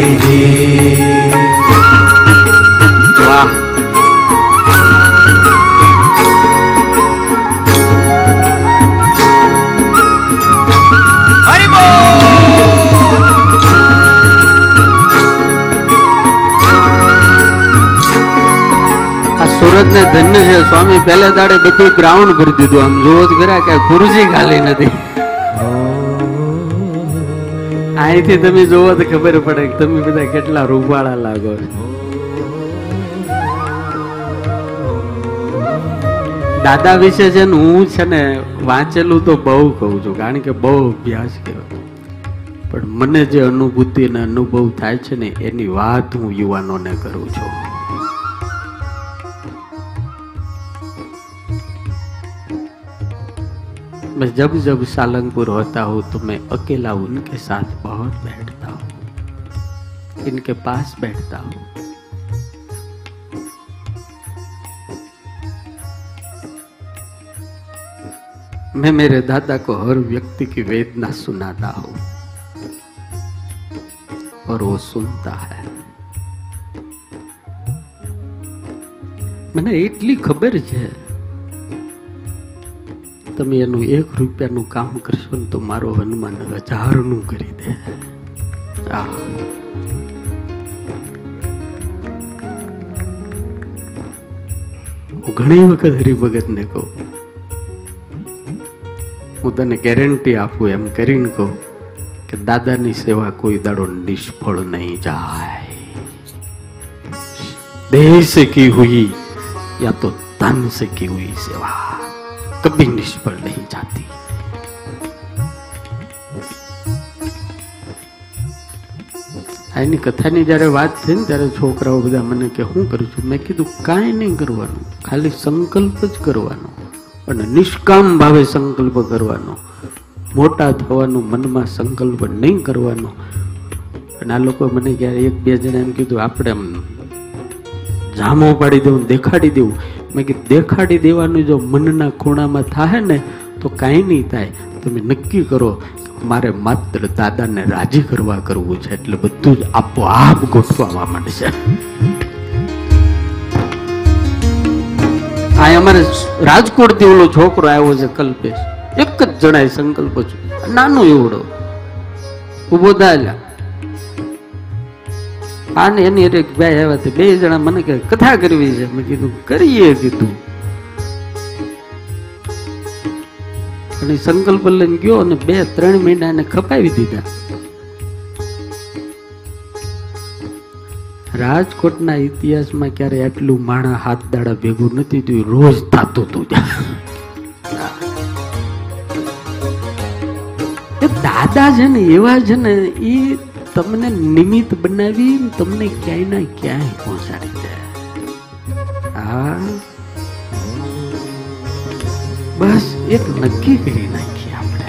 સુરત ને ધન્ય છે. સ્વામી પહેલા દાડે બધું ગ્રાઉન્ડ ભરી દીધું. આમ જોવો જ કે ખુરશી ખાલી નથી. અહીંથી તમે જોવો તો ખબર પડે કે તમે બધા કેટલા રૂપાળા લાગો દાદા વિશે છે ને હું છે ને વાંચેલું તો બહુ કહું છું. કારણ કે બહુ અભ્યાસ કર્યો. પણ મને જે અનુભૂતિ અને અનુભવ થાય છે ને એની વાત હું યુવાનોને કરું છું. मैं जब जब सालंगपुर होता हूँ तो मैं अकेला उनके साथ बहुत बैठता हूँ इनके पास बैठता हूँ मैं मेरे दादा को हर व्यक्ति की वेदना सुनाता हूँ और वो सुनता है મને એટલી ખબર છે તમે એનું એક રૂપિયાનું કામ કરશો ને તો મારો હનુમાન હજારનું કરી દે. હું ઘણી વખત હરિભગતને કહું. હું તને ગેરંટી આપું એમ કરીને કહું કે દાદાની સેવા કોઈ દાડો નિષ્ફળ નહીં જાય. દેહ કી હુઈ યા તો ધન કી હુઈ સેવા. कभी निष्फल नहीं जाती આ એની કથાની જ્યારે વાત થઈ ને ત્યારે છોકરાઓ બધા મને કે હું કરું છું મેં કીધું કાંઈ નહીં કરવાનું ખાલી સંકલ્પ જ કરવાનો અને નિષ્કામ ભાવે સંકલ્પ કરવાનો મોટા થવાનું મનમાં સંકલ્પ નહીં કરવાનો અને આ લોકો મને ક્યારે એક બે જણા એમ કીધું આપણે એમ જામો પાડી દેવું દેખાડી દેવું મેં કીધું દેખાડી દેવાનું જો મનના ખૂણામાં થાય ને, તો કાંઈ નહીં થાય. તમે નક્કી કરો મારે માત્ર દાદાને રાજી કરવા કરવું છે, એટલે બધું જ આપોઆપ ગોઠવાવા માંડશે. આ અમારે રાજકોટથી ઓલો છોકરો આવ્યો છે, કલ્પેશ. એક જ જણાય સંકલ્પ છે નાનો એવડો. ઊભો થાય આને એની એક ભાઈ આવ્યા બે જણા મને કે કથા કરવી છે? મેં કીધું, કરીએ કીધું. અને સંકલ્પ લઈને ગયો અને બે ત્રણ મહિના એને ખપાવી દીધા. રાજકોટના ઇતિહાસમાં ક્યારે આટલું માણા હાથ દાડા ભેગું નથી થયું, રોજ થતું હતું. દાદા છે ને, એવા છે ને એ તમને નિમિત્ત બનાવી તમને ક્યાંય ના ક્યાંય પહોંચાડી દે હા બસ એક નક્કી કરી નાખીએ આપણે.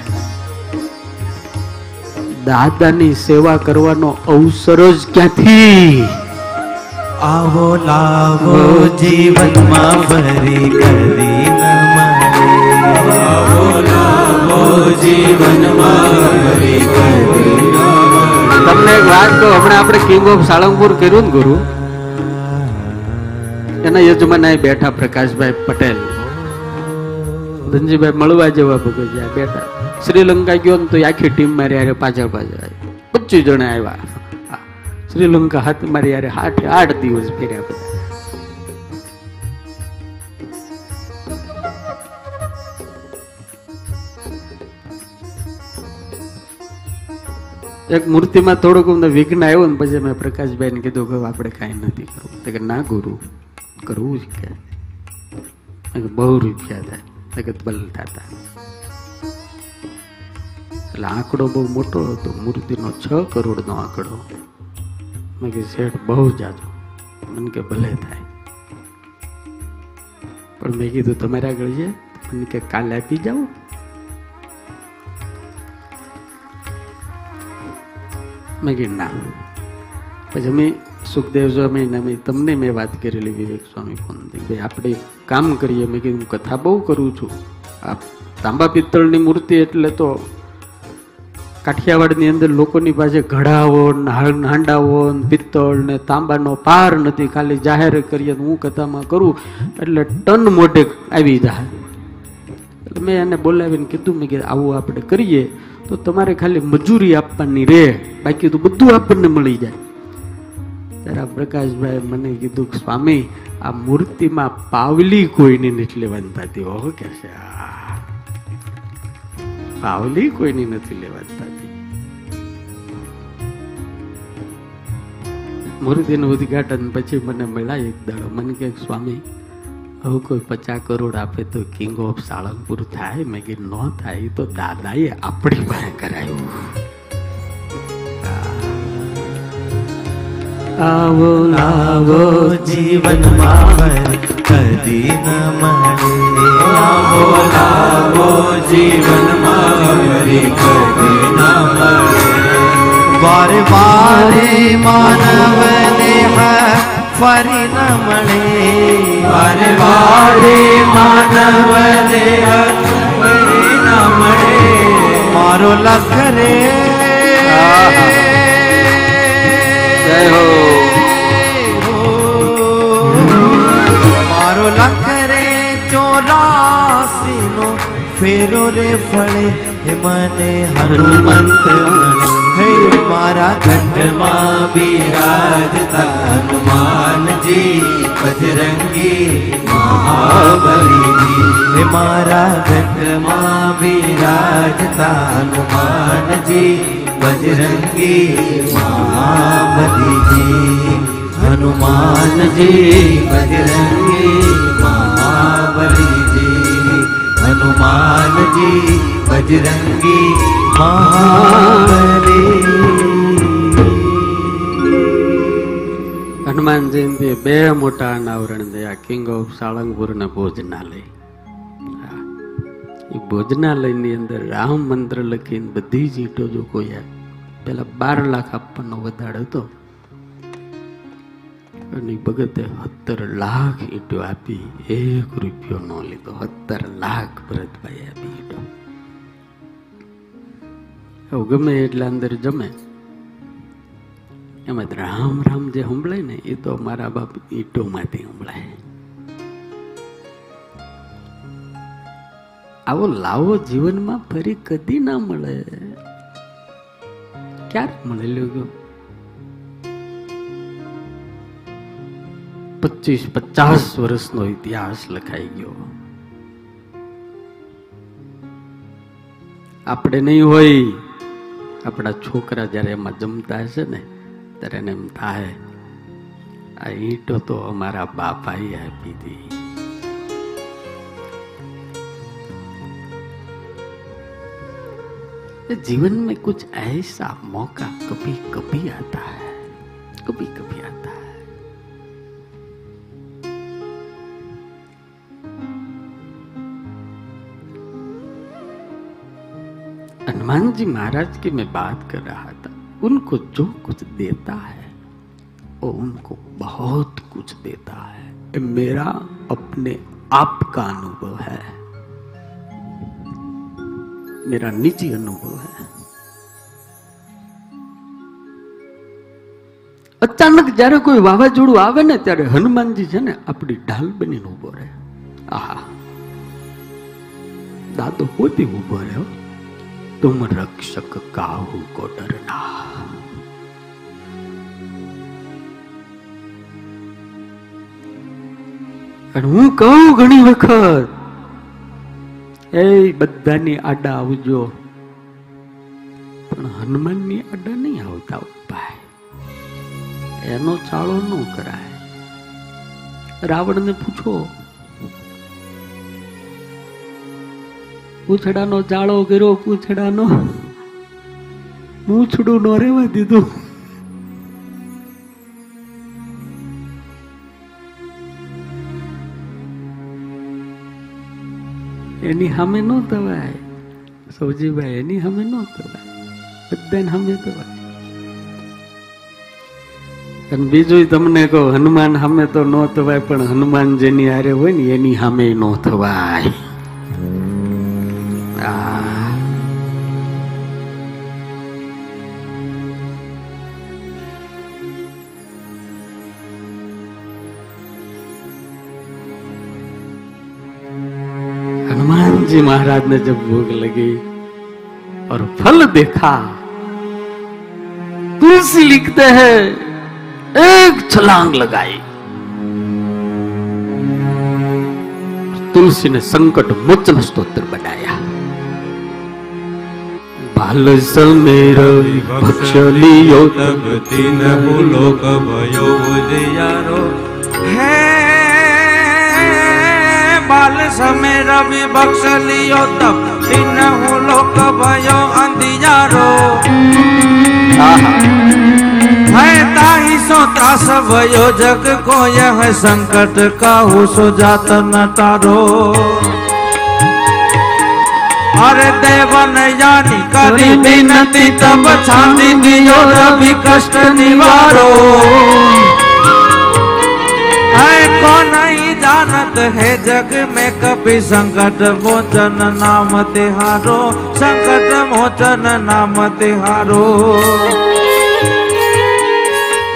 દાદાની સેવા કરવાનો અવસર જ ક્યાંથી? આવો લાવો જીવનમાં ભરી કરી આવો લાવો જીવનમાં ભરી કરી તમને એક વાત કહું, હમણાં આપણે કિંગ ઓફ સાળંગપુર કર્યું ને ગુરુ? એના યજમાન અહીં બેઠા પ્રકાશભાઈ પટેલ. ધનજીભાઈ મળવા જેવા ભગત બેઠા. શ્રીલંકા ગયો ને તો આખી ટીમ મારી યારે પાછળ પાછળ આવી. પચીસ જણા આવ્યા. શ્રીલંકા હાથ મારી યારે આઠ આઠ દિવસ ફેર્યા બધા. એક મૂર્તિમાં થોડુંક અમને વિઘ્ન આવ્યું ને પછી મેં પ્રકાશભાઈને કીધું કે આપણે કાંઈ નથી કરવું. કે ના ગુરુ, કરવું જ કે. બહુ રૂપિયા થાય. કે બલ થતા. એટલે આંકડો બહુ મોટો હતો. મૂર્તિનો છ કરોડનો આંકડો. મેં કે શેઠ, બહુ જાજો મને કે ભલે થાય. પણ મેં કીધું, તમારે આગળ છે મને કે કાલે આપી જાઓ. મેં કીધું ના? પછી અમે સુખદેવ સ્વામી ને અમે તમને મેં વાત કરેલી વિવેક સ્વામી ફોનથી ભાઈ આપણે કામ કરીએ. મેં કીધું, કથા બહુ કરું છું. આ તાંબા પિત્તળની મૂર્તિ એટલે તો કાઠિયાવાડની અંદર લોકોની પાસે ઘડાઓ હાં- હાંડાઓ પિત્તળ ને તાંબાનો પાર નથી, ખાલી જાહેર કરીએ હું કથામાં કરું. એટલે ટન મોઢે આવી જાય. એટલે મેં એને બોલાવીને કીધું, મેં કીધું, આવું આપણે કરીએ. તો તમારે ખાલી મજૂરી આપવાની રહે બાકી તો બધું આપણને મળી જાય. ત્યારે પ્રકાશભાઈ મને કીધું સ્વામી, આ મૂર્તિમાં પાવલી કોઈની નથી લેવાની થતી હો કે છે પાવલી કોઈની નથી લેવાની થતી મૂર્તિનું ઉદઘાટન પછી મને મળ્યા એક દાડો. મને કે, સ્વામી હવે કોઈ પચાસ કરોડ આપે તો કિંગ ઓફ સાળંગપુર થાય મેં કીધું ન થાય તો દાદાએ આપણી પાસે કરાયું આવો લાવો જીવનમાં કદી ન મળે લાવો લાવો જીવનમાં કદી ન મળે વારે વારે માનવ દેહ ફરી ન મળે. વારે વારે માનવ દેહ ફરી ન મળે. મારો લખ રે. જય હો. મારો લખ રે ચોરાસી નો ફેરો રે ફળે મને હનુમંત હે મારા કંઠમાં બિરાજતા હનુમાનજી બજરંગી મહાબલી. મારા કંઠમાં બિરાજતા હનુમાનજી બજરંગી મહાબલીજી હનુમાનજી બજરંગી મહાબલીજી હનુમાનજી બજરંગી મહાબલી. હનુમાન બે મોટા અનાવરણ થયા કિંગ ઓફ સાળંગપુર ને ભોજનાલય. એ ભોજનાલયની અંદર રામ મંત્ર લખીને બધી જ ઈંટો જો કોઈ પેલા બાર લાખ આપવાનો વધારો હતો. અને ભગતે સત્તર લાખ ઈંટો આપી, એક રૂપિયો ન લીધો. સત્તર લાખ ભરતભાઈ આપી ઈંટો. ગમે એટલા અંદર જમે. એમાં રામ રામ જે સંભળાય ને, એ તો મારા બાપ ઈંટોમાંથી સંભળાય આવો લાવો જીવનમાં ફરી કદી ના મળે. ક્યારે મળે લ્યો પચીસ, પચાસ વર્ષનો ઇતિહાસ લખાઈ ગયો. આપણે નહીં હોય, આપણા છોકરા જ્યારે એમાં જમતા હશે ને ત્યારે એને એમ થાય આ ઈંટો તો અમારા બાપાએ આપી હતી जीवन में कुछ ऐसा मौका कभी कभी आता है कभी कभी आता है हनुमान जी महाराज की मैं बात कर रहा था उनको जो कुछ देता है वो उनको बहुत कुछ देता है ये मेरा अपने आप का अनुभव है मेरा निजी अनुभव है અચાનક જ્યારે કોઈ વાવાઝોડું આવે ને ત્યારે હનુમાનજી છે ને આપણી ઢાલ બનીને ઉભો રહે આહા દાદો પોતે ઉભો રહ્યો તુમ રક્ષક કાહુ કો ડરના અને હું કહું ઘણી વખત, એ બધાની આડા આવજો. પણ હનુમાનની આડા નહીં આવતા ઉપાય એનો ચાળો ન કરાય. રાવણને પૂછો, પૂછડાનો ચાળો કર્યો, પૂછડાનો? મૂછડું નો રહેવા દીધું. એની સામે ન થવાય. સૌજીભાઈ એની સામે ન થવાય. બધાને સામે થવાય. અને બીજું તમને કહો હનુમાન સામે તો ન થવાય પણ હનુમાન જેની હારે હોય ને એની સામે ન થવાય. આ. जी महाराज ने जब भोग लगी और फल देखा, तुलसी लिखते हैं, एक छलांग लगाई। तुलसी ने संकट मोचन स्त्रोत्र बनाया। बाल समीर भक्ष लियो तब तीन भूलो दे यारो है बाल समय रवि विभक्ष लियो तब दिन लोक भयो अंधियारो। है ताही सो त्रास भयो जग को यह संकट काहू सो जात न तारो अरे देवन यानी करी विनती तब छानी दियो रवि कष्ट निवारो। है कौन नहीं जानत है जग में कभी संकट मोचन नाम तिहारो संकट मोचन नाम तिहारो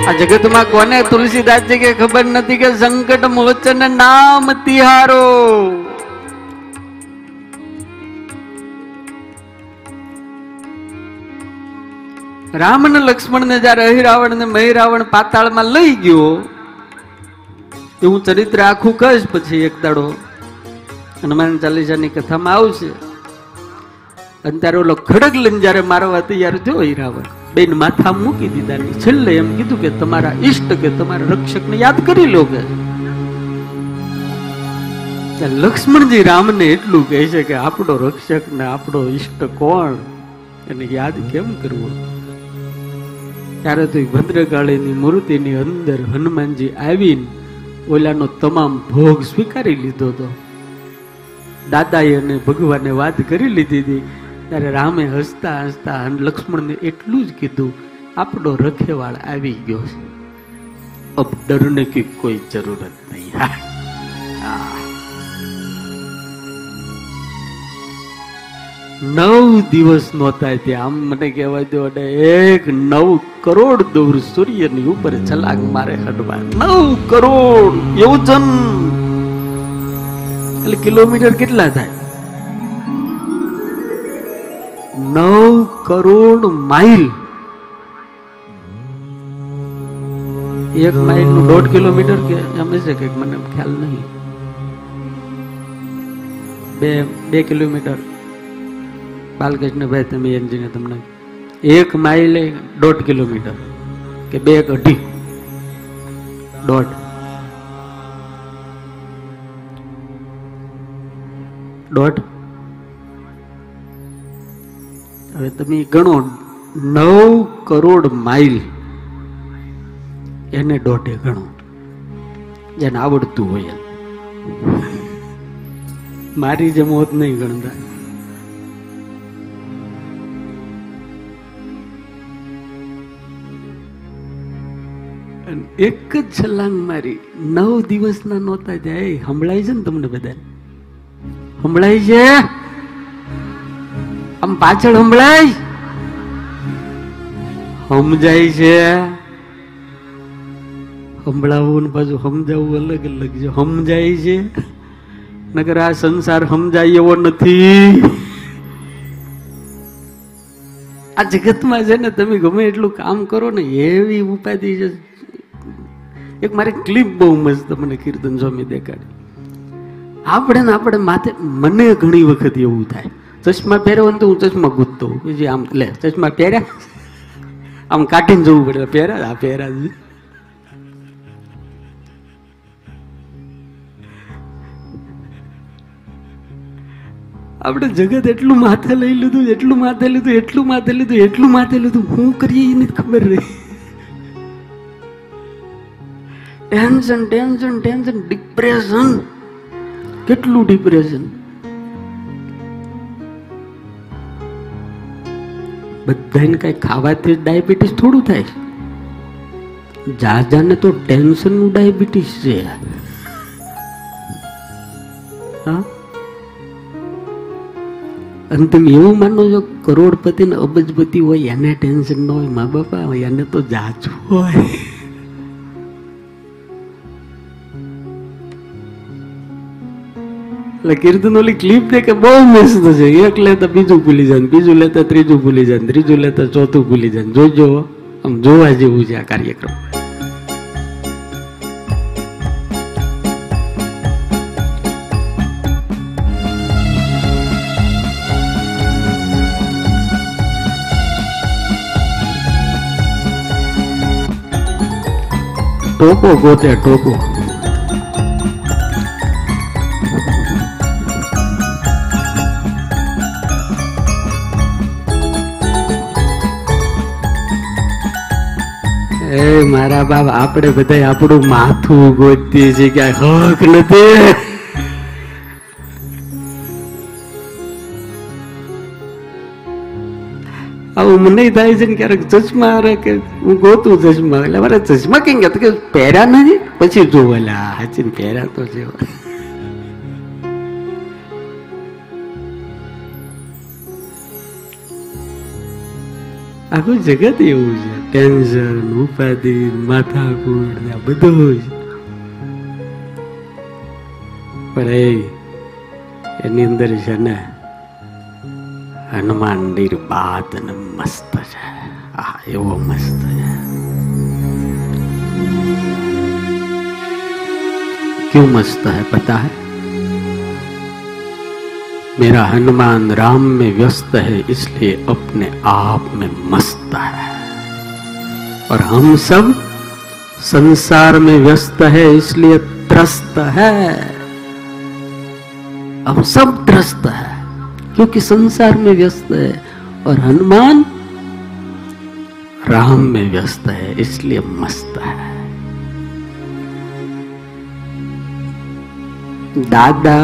આ જગતમાં કોને તુલસીદાસજી કે ખબર નથી કે સંકટ મોચન નામ તિહારો રામ અને લક્ષ્મણ ને જયારે અહિરાવણ ને મહિરાવણ પાતાળમાં લઈ ગયો હું ચરિત્ર આખું કહીશ પછી એક દાડો. હનુમાન ચાલીસાની કથામાં આવશે. અને ત્યારે ઓલો ખડગ લઈને જયારે મારવા તૈયાર થયો હીરાવણ બેન માથા મૂકી દીધા ને છેલ્લે એમ કીધું કે તમારા ઈષ્ટ કે તમારા રક્ષકને યાદ કરી લો કે. લક્ષ્મણજી રામને એટલું કહે છે કે આપણો રક્ષક ને આપણો ઈષ્ટ કોણ? એને યાદ કેમ કરવો? ત્યારે તો ભદ્રકાળીની મૂર્તિની અંદર હનુમાનજી આવીને ઓલાનો તમામ ભોગ સ્વીકારી લીધો હતો. દાદાએ અને ભગવાને વાત કરી લીધી હતી. ત્યારે રામે હસતા હસતા લક્ષ્મણને એટલું જ કીધું, આપણો રખેવાળ આવી ગયો છે. અબ ડરને કી કોઈ જરૂરત નહીં. હા. નવ દિવસ નહોતા ત્યાં. આમ મને કહેવાય દો અને એક નવ કરોડ દૂર સૂર્યની ઉપર છલાંગ મારે હનુમાન નવ કરોડ યોજન એટલે કિલોમીટર કેટલા થાય? નવ કરોડ માઇલ. એક માઇલનું દોઢ કિલોમીટર કે એમ છે કે મને ખ્યાલ નહીં. બે બે કિલોમીટર. બાલકૃષ્ણભાઈ તમે એન્જિનિયર, તમને એક માઇલ દોઢ કિલોમીટર કે બે અઢી. દોઢ. દોઢ. હવે તમે ગણો, નવ કરોડ માઇલ એને દોઢે ગણો. જેને આવડતું હોય મારી જેમ હોત નહીં ગણતા. એક જ છલાંગ મારી નવ દિવસના નહોતા જાય સંભળાય છે ને તમને બધા સંભળાય છે? આમ પાછળ સંભળાય? સમજાય છે? સંભળાવવું ને પાછું સમજાવવું અલગ અલગ છે. સમજાય છે? નકર આ સંસાર સમજાય એવો નથી. આ જગતમાં છે ને તમે ગમે એટલું કામ કરો ને, એવી ઉપાધિ છે. એક મારી ક્લિપ બહુ મસ્ત મને કીર્તન સ્વામી દેખાડી. આપણે ને આપણે માથે મને ઘણી વખત એવું થાય. ચશ્મા પહેર્યો ને તો હું ચશ્મા હોઉં. આમ, લે, ચશ્મા પહેર્યા? આમ કાઢીને જવું પડે. પહેર્યા? આ પહેર્યા. આપણે જગત એટલું માથે લઈ લીધું, એટલું માથે લીધું, એટલું માથે લીધું, એટલું માથે લીધું. હું કરીએ એ નથી ખબર રહી. ટેન્શન ટેન્શન ટેન્શન ડિપ્રેશન કેટલું ડિપ્રેશન બધાને કઈ ખાવાથી ડાયાબિટીસ થોડું થાય જાજાને તો ટેન્શનનું ડાયાબિટીસ છે. હા? અને તમે એવું માનો છો કરોડપતિ ને અબજપતિ હોય, એને ટેન્શન ન હોય, મા બાપા હોય એને તો જાજુ હોય. એટલે કીર્તનોલી ક્લિપ છે બહુ મસ્ત છે એક લેતા બીજું ભૂલી જાય બીજું લેતા ત્રીજું ભૂલી જાય ત્રીજું લેતા ચોથું ભૂલી જાય જોજો આમ જોવા જેવું છે આ કાર્યક્રમ ટોપો ગોતે ટોપો એ મારા બાપ, આપણે બધા આપણું માથું ગોતીએ છીએ ક્યાંય હક નથી. આવું મને થાય છે ને ક્યારેક ચશ્મા અરે કે હું ગોતું ચશ્મા, એટલે મારે ચશ્મા કેમ કે કે પહેર્યા નથી, પછી જોવેલા હાચી પહેર્યા તો છે આખું જગત એવું છે. ટેન્શન ઉપાધિ માથાકૂટ ને આ બધું જ પણ એ એની અંદર છે ને હનુમાન મંદિર બાદ ને મસ્ત છે આ એવો મસ્ત છે क्यों मस्त है पता है मेरा हनुमान राम में व्यस्त है इसलिए अपने आप में मस्त है और हम सब संसार में व्यस्त है इसलिए त्रस्त है हम सब त्रस्त है क्योंकि संसार में व्यस्त है और हनुमान राम में व्यस्त है इसलिए मस्त है દાદા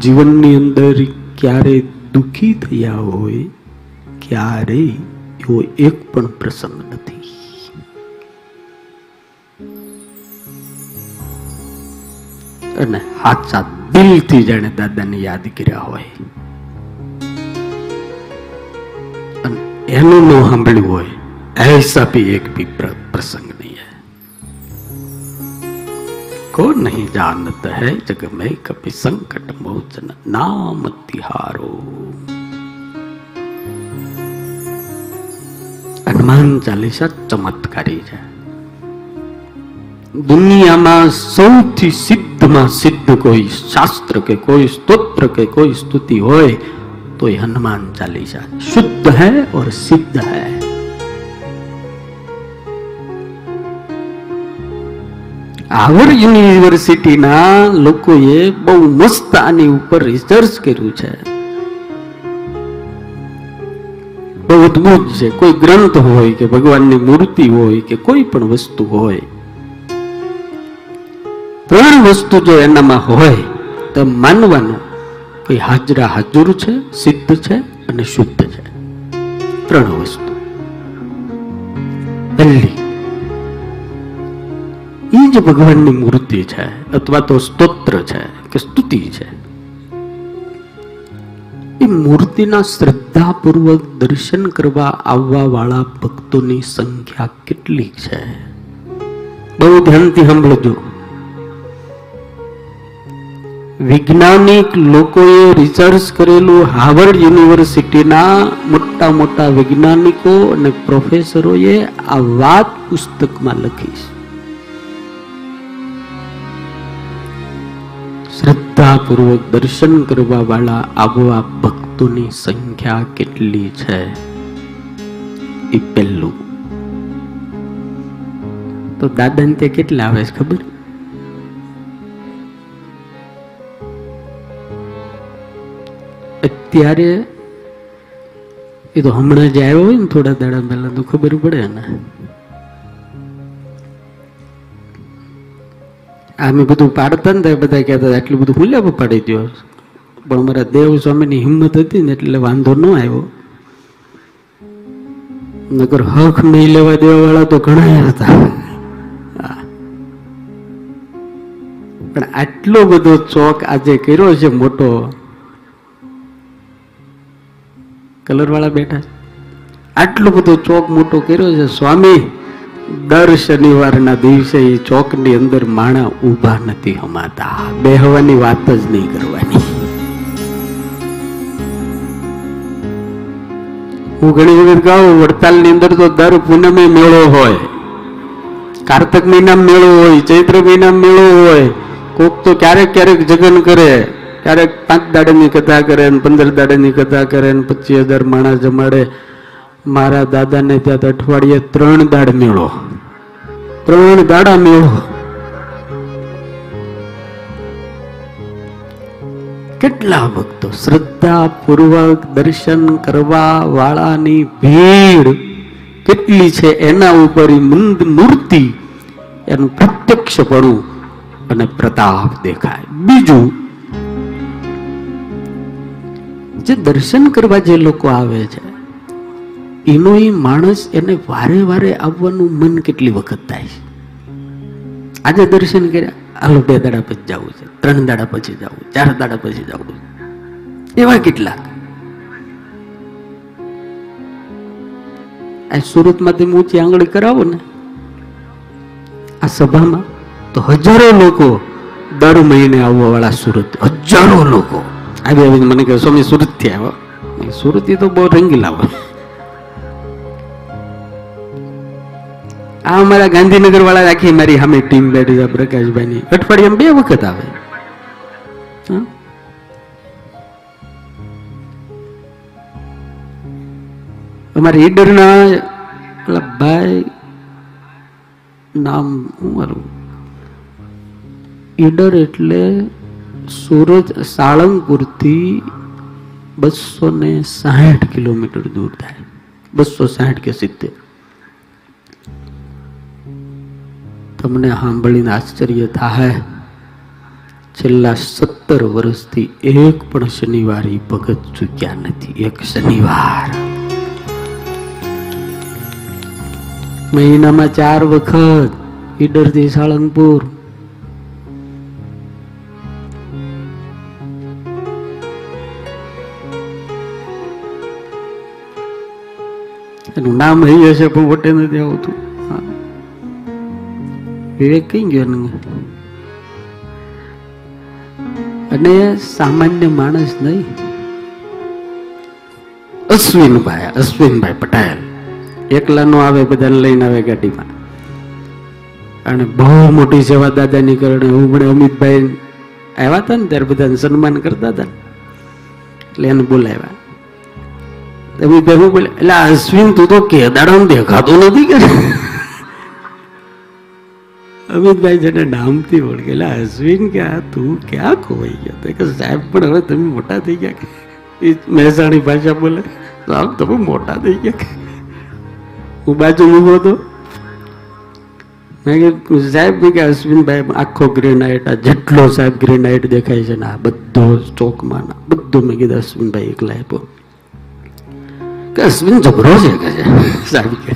જીવનની અંદર ક્યારે દુખી થયા હોય ક્યારે એવો એક પણ પ્રસંગ નથી અને સાચા દિલથી જાણે દાદાને યાદ કર્યા હોય અને એનું ન સાંભળ્યું હોય ऐसा भी एक भी प्र- प्रसंग नहीं है कौन नहीं जानता है जग में कभी संकट मोचन नाम तिहारो હનુમાન ચાલીસા ચમત્કારી છે દુનિયામાં સૌથી સિદ્ધમાં સિદ્ધ કોઈ શાસ્ત્ર કે કોઈ સ્તોત્ર કે કોઈ સ્તુતિ હોય તો એ હનુમાન ચાલીસા. શુદ્ધ હૈ ઓર સિદ્ધ હૈ. હાવર યુનિવર્સિટીના લોકોએ બહુ મસ્ત આની ઉપર રિસર્ચ કર્યું છે. બહુ અદભુત છે. કોઈ ગ્રંથ હોય કે ભગવાનની મૂર્તિ હોય કે કોઈ પણ વસ્તુ હોય ત્રણ વસ્તુ જો એનામાં હોય, તો માનવાનું કોઈ હાજરા હાજર છે, સિદ્ધ છે અને શુદ્ધ છે. ત્રણ વસ્તુ. એ જ ભગવાનની મૂર્તિ છે અથવા તો સ્તોત્ર છે કે સ્તુતિ છે. એ મૂર્તિના શ્રદ્ધાપૂર્વક દર્શન કરવા આવવા વાળા ભક્તોની સંખ્યા કેટલી છે? બહુ ધ્યાનથી સાંભળજો. વૈજ્ઞાનિક લોકોએ રિસર્ચ કરેલું હાર્વર્ડ યુનિવર્સિટીના મોટા મોટા વૈજ્ઞાનિકો અને પ્રોફેસરોએ આ વાત પુસ્તકમાં લખી શ્રદ્ધાપૂર્વક દર્શન કરવા વાળા આવા ભક્તોની સંખ્યા કેટલી છે? એ પહેલું. તો દાદા ને ત્યાં કેટલા આવે છે ખબર? અત્યારે એ તો હમણાં જ આવ્યો હોય ને થોડા દાડા પહેલા તો ખબર પડે ને. આમે બધું પાડતા ને ત્યારે બધા કહેતા હતા, આટલું બધું હું લેવા પાડી દો પણ અમારા દેવ સ્વામીની હિંમત હતી ને એટલે વાંધો ન આવ્યો. નગર હક નહીં લેવા દેવા વાળા તો ઘણા હતા. પણ આટલો બધો ચોક આજે કર્યો છે મોટો કલર વાળા બેઠા. આટલો બધો ચોક મોટો કર્યો છે, સ્વામી. દર શનિવારના દિવસે એ ચોકની અંદર માણા ઊભા નથી હમાતા. બેહવાની વાત જ નહીં કરવાની. હું ઘણી વખત કહું વડતાલની અંદર તો દર પૂનમે મેળો હોય. કાર્તક મહિના મેળો હોય, ચૈત્ર મહિના મેળો હોય. કોક તો ક્યારેક ક્યારેક જગન કરે. ક્યારેક પાંચ દાડાની કથા કરે ને પંદર દાડાની કથા કરે ને પચીસ હજાર માણસ જમાડે. મારા દાદાને ત્યાં તો અઠવાડિયે ત્રણ દાડ મેળો. ત્રણ દાડા મેળો. કેટલા ભક્તો શ્રદ્ધા પૂર્વક દર્શન કરવા વાળાની ભીડ કેટલી છે એના ઉપર મંદ મૂર્તિ એનું પ્રત્યક્ષપણું અને પ્રતાપ દેખાય. બીજું જે દર્શન કરવા જે લોકો આવે છે, એનો એ માણસ એને વારે વારે આવવાનું મન કેટલી વખત થાય છે. આજે દર્શન કર્યા, હાલો બે દાડા પછી જવું છે, ત્રણ દાડા પછી જવું, ચાર દાડા પછી જવું એવા કેટલા આ સુરતમાં તમે ઊંચી આંગળી કરાવો ને, આ સભામાં તો હજારો લોકો દર મહિને આવવા વાળા સુરત, હજારો લોકો. આવી આવીને મને કહે, સ્વામી, સુરતથી આવો. સુરત તો બહુ રંગીલા હોય. આ અમારા ગાંધીનગર વાળા રાખી મારી સામે ટીમ બેઠી છે, પ્રકાશભાઈની. અઠવાડિયામાં બે વખત આવે? અમારા ઈડરના પેલા ભાઈ નામ શું મારું? ઈડર એટલે સુરત સાળંગપુરથી બસો ને સાહીઠ કિલોમીટર દૂર થાય. બસો સાહીઠ કે સિત્તેર. તમને સાંભળીને આશ્ચર્ય થાય છેલ્લા સત્તર વર્ષથી એક પણ શનિવાર ભગત ચૂક્યા નથી. એક શનિવાર. મહિનામાં ચાર વખત ઈડરથી સાળંગપુર એનું નામ અહીં હશે પણ વટે નથી આવતું. વિવેક કઈ ગયો અને સામાન્ય માણસ નહીં. અશ્વિનભાઈ અશ્વિનભાઈ પટેલ. એકલાનો આવે, બધાને લઈને આવે ગાડીમાં. અને બહુ મોટી સેવા દાદાની કરણે હું પણ અમિતભાઈ આવ્યા હતા ને, ત્યારે બધાને સન્માન કરતા હતા. એટલે એને બોલાવ્યા. અમિતભાઈ હું બોલે એટલે અશ્વિન તું તો કેદાડા દેખાતો નથી કે? અમિતભાઈ જેને નામથી એટલે અશ્વિન કે આ તું ક્યાં ખોવાઈ ગયો? તો કે સાહેબ, પણ હવે તમે મોટા થઈ ગયા કે? મહેસાણી ભાષા બોલે, સાહેબ, તમે મોટા થઈ ગયા કે? હું બાજુ ઊભો હતો. મેં કીધું, સાહેબ કે અશ્વિનભાઈ આખો ગ્રેનાઇટ આ જેટલો સાહેબ ગ્રેનાઇટ દેખાય છે ને, આ બધો ચોકમાં બધું મેં કીધું અશ્વિનભાઈ એકલા આપ્યો. કે અશ્વિન જબરો છે કે છે, સાહેબ કે.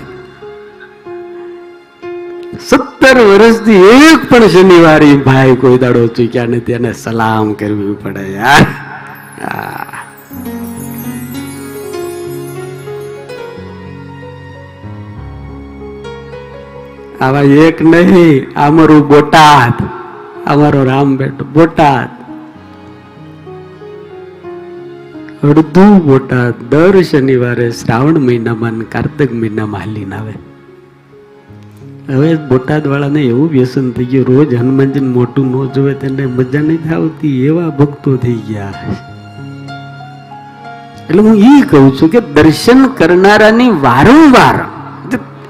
સત્તર વર્ષથી એક પણ શનિવારે ભાઈ કોઈ દાડો ચૂક્યા નથી એને સલામ કરવી પડે યાર. આવા એક નહીં અમારું બોટાદ અમારો રામ બેટો બોટાદ. અડધું બોટાદ દર શનિવારે શ્રાવણ મહિનામાં કાર્તક મહિનામાં હાલીને આવે. હવે બોટાદ વાળાને એવું વ્યસન થઈ ગયું, રોજ હનુમાનજી મોટું ન જોવે તેને મજા નહીં આવતી એવા ભક્તો થઈ ગયા. એટલે હું એ કહું છું કે દર્શન કરનારાની વારંવાર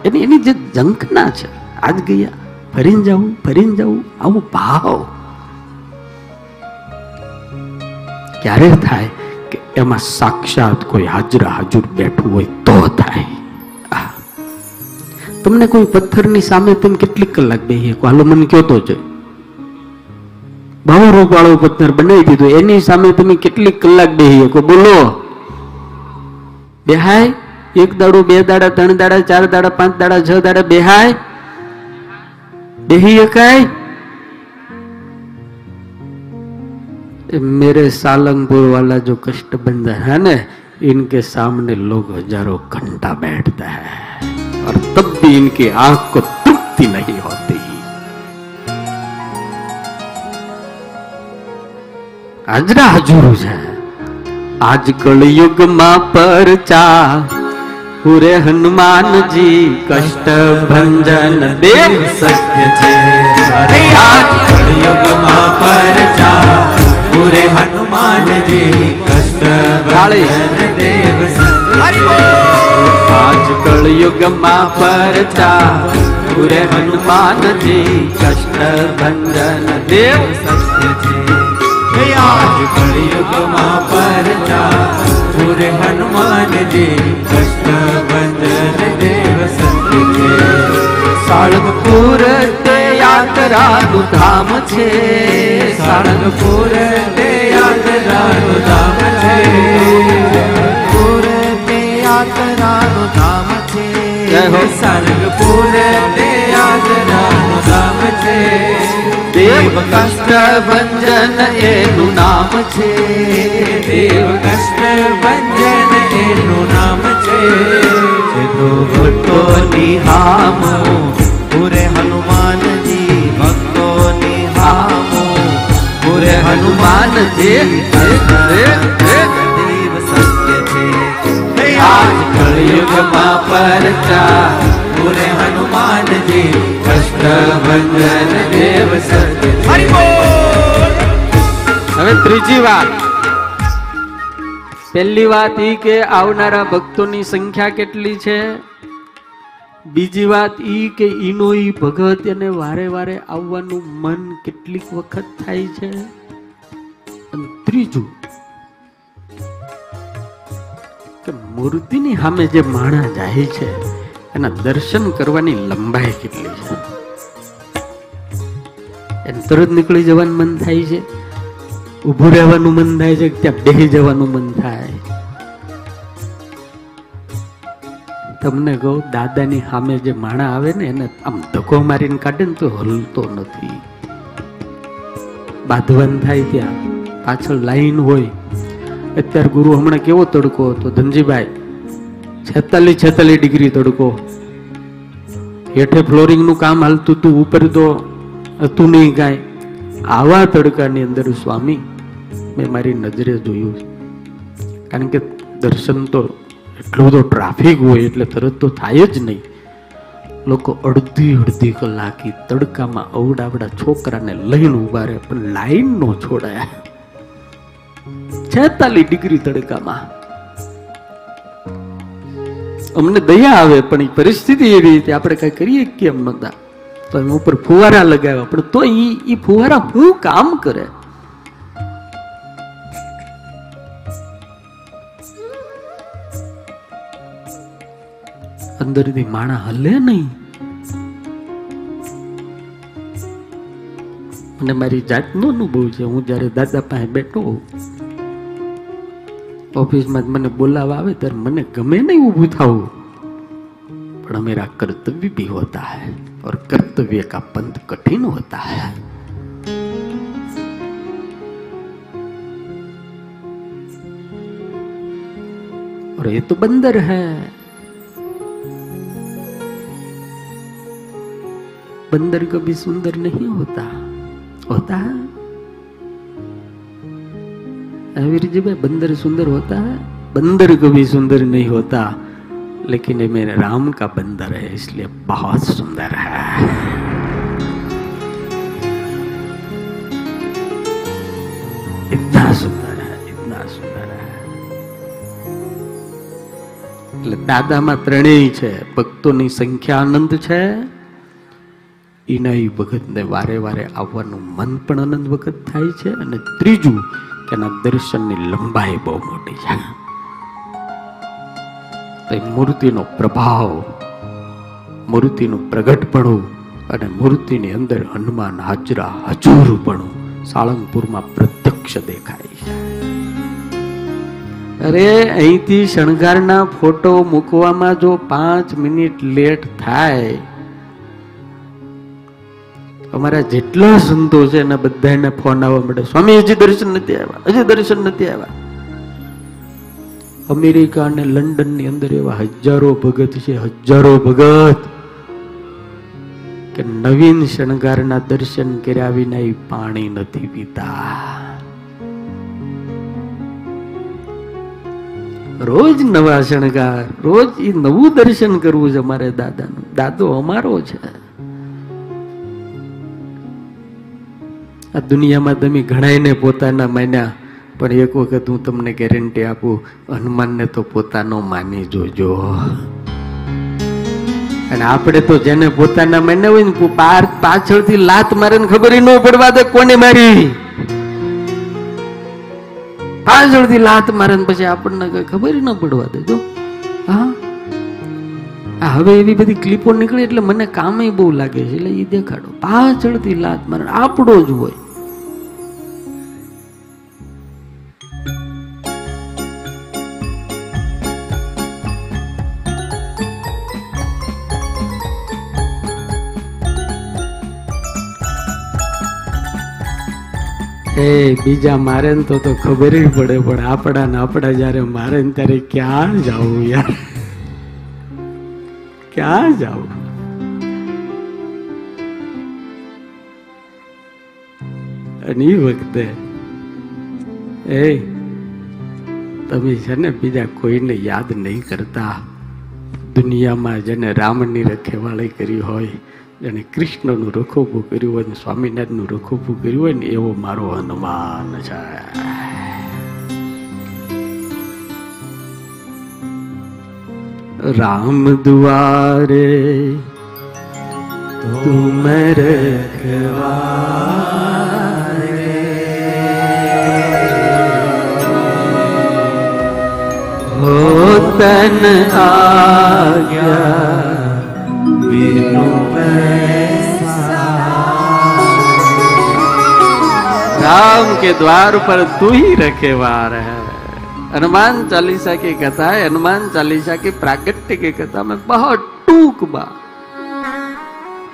એની એની જે ઝંખના છે, આજ ગયા, ફરીને જવું ફરીને જવું આવું ભાવ. ક્યારે થાય? એમાં સાક્ષાત કોઈ હાજરા હાજર બેઠું હોય તો થાય. તમને કોઈ પથ્થરની સામે તમે કેટલી કલાક બેહીએ હાલો, મને કયો તો છે. બહુ રૂપાળો પથ્થર બનાવી દીધો, એની સામે તમે કેટલી કલાક બેહી શકો બોલો. બેહાય? એક દાડો, બે દાડા, ત્રણ દાડા, ચાર દાડા, પાંચ દાડા, છ દાડા, બેહાય? બેહી શકાય मेरे सालंगपुर वाला जो कष्ट बंदा है ना इनके सामने लोग हजारों घंटा बैठता है और तब भी इनकी आंख को तृप्ति नहीं होती હાજરા હજુર છે આજ કળયુગમાં પરચા પૂરે હનુમાનજી કષ્ટ ભંજન દેવ સત્ય છે અરે આજ કળયુગમાં પરચા પૂરે હનુમાનજી કષ્ટ દેવ. આજ કળયુગ કળિયુગમાં પરચા પૂરે હનુમાનજી કષ્ટ ભંજન દેવ સત્ય છે આજ કળિયુગમાં પરચા પૂરે હનુમાનજી કૃષ્ણ બંધન દેવ સત્ય છે સાળંગપુર યાત્રાનું ધામ છે. સાળંગપુર તે યાત્રાનું ધામ છે. પુર તે યાત્રાનું ધામ છે. સાળંગપુર તે યાત્રાનું ધામ છે. દેવ કષ્ટ ભંજન એનું નામ છે. દેવ કષ્ટ ભંજન એનું નામ છે. જે તો ભક્તોની પૂરે છે દેવ સત્ય છે આજ કળિયુગમાં પરચા પૂરે હનુમાનજી કષ્ટ ભંજન દેવ સત્ય હવે ત્રીજી વાત. પહેલી વાત એ કે આવનારા ભક્તોની સંખ્યા કેટલી છે? બીજી વાત એ કે ઈનો એ ભગત એને વારે વારે આવવાનું મન કેટલીક વખત થાય છે? અને ત્રીજું કે મૂર્તિની સામે જે માણા જાય છે, એના દર્શન કરવાની લંબાઈ કેટલી છે? એને તરત નીકળી જવાનું મન થાય છે. ઊભું રહેવાનું મન થાય છે, ત્યાં બેસી જવાનું મન થાય. તમને કહું, દાદાની સામે જે માણા આવે ને, એને આમ ધક્કો મારીને કાઢે ને તો હલતો નથી. બાંધવાન થાય ત્યાં. પાછળ લાઈન હોય. અત્યારે ગુરુ હમણાં કેવો તડકો હતો? ધનજીભાઈ, છેતાલીસ છેતાલીસ ડિગ્રી તડકો. હેઠે ફ્લોરિંગનું કામ હાલતું હતું, ઉપર તો હતું નહીં કાંઈ. આવા તડકાની અંદર સ્વામી, મેં મારી નજરે જોયું કારણ કે દર્શન તો એટલું બધો ટ્રાફિક હોય, એટલે તરત તો થાય જ નહીં. લોકો અડધી અડધી કલાકી તડકામાં અવડાવડા છોકરાને લઈને ઊભા રહે, પણ લાઈન નો છોડાયા. છેતાલીસ ડિગ્રી તડકામાં. અમને દયા આવે, પણ એ પરિસ્થિતિ એવી રીતે આપણે કઈ કરીએ કેમ નતા તો એમ ઉપર ફુવારા લગાવ્યા, પણ તો એ ફુવારા શું કામ કરે? અંદરથી માણા હલે નહીં. અને મારી જાતનો અનુભવ છે, હું જ્યારે દાદા પાસે બેઠો ઓફિસમાં જ મને બોલાવા આવે ત્યારે મને ગમે નહીં ઊભું થવું પણ मेरा कर्तव्य भी होता है और कर्तव्य का पंथ कठिन होता है और ये तो बंदर है बंदर कभी सुंदर नहीं होता होता है वीर जी भाई बंदर सुंदर होता है बंदर कभी सुंदर नहीं होता लेकिन ये मेरे राम का बंदर है इसलिए बहुत सुंदर है इतना सुंदर है इतना सुंदर है એટલે દાદામાં ત્રણેય છે ભક્તોની સંખ્યા અનંત છે એના એ ભગતને વારે વારે આવવાનું મન પણ અનંત વખત થાય છે અને ત્રીજું એના દર્શનની લંબાઈ બહુ મોટી છે. તે મૂર્તિનો પ્રભાવ, મૂર્તિનું પ્રગટપણું અને મૂર્તિની અંદર હનુમાન હાજરા હજુરપણું સાળંગપુરમાં પ્રત્યક્ષ દેખાય છે. અરે, અહીંથી શણગારના ફોટો મૂકવામાં જો પાંચ મિનિટ લેટ થાય અમારા જેટલા સંતો છે એના બધાને ફોન આવવા માટે સ્વામી હજી દર્શન નથી આવ્યા. હજી દર્શન નથી આવ્યા. અમેરિકા અને લંડનની અંદર એવા હજારો ભગત છે, હજારો ભગત, કે નવીન શણગારના દર્શન કર્યા વિના એ પાણી નથી પીતા. રોજ નવા શણગાર, રોજ એ નવું દર્શન કરવું છે અમારે દાદાનું. દાદો અમારો છે. આ દુનિયામાં તમે ઘણાયને પોતાના માન્યા, પણ એક વખત હું તમને ગેરંટી આપું, હનુમાનને તો પોતાનો માની જોજો. અને આપણે તો જેને પોતાના માન્યા હોય ને પાછળથી લાત મારે ખબર ન પડવા દે કોને મારી. પાછળથી લાત મારે પછી આપણને ખબર ન પડવા દે, જો. હા? હવે એવી બધી ક્લિપો નીકળી એટલે મને કામે બહુ લાગે છે. એટલે એ દેખાડો. પાછળથી લાત મારે આપણો જ હોય. એ બીજા મારે ને તો ખબર પડે, પણ આપણા ને આપણા જયારે મારે ને ત્યારે ક્યાં જાવું યાર? ક્યાં જાવું અને એ વખતે એ તમે છે ને બીજા કોઈને યાદ નહીં કરતા. દુનિયામાં જેને રામની રખેવાળી કરી હોય, જેને કૃષ્ણનું રખોપું કર્યું હોય, સ્વામિનારાયણનું રખોપું કર્યું હોય ને એવો મારો અનુમાન છે. राम दुआरे तुम हो तन आज्ञा बिनु राम के द्वार पर तू ही रखेवार है हनुमान चालीसा की कथा है, हनुमान चालीसा की प्रागट्य की कथा। में बहुत टूक बा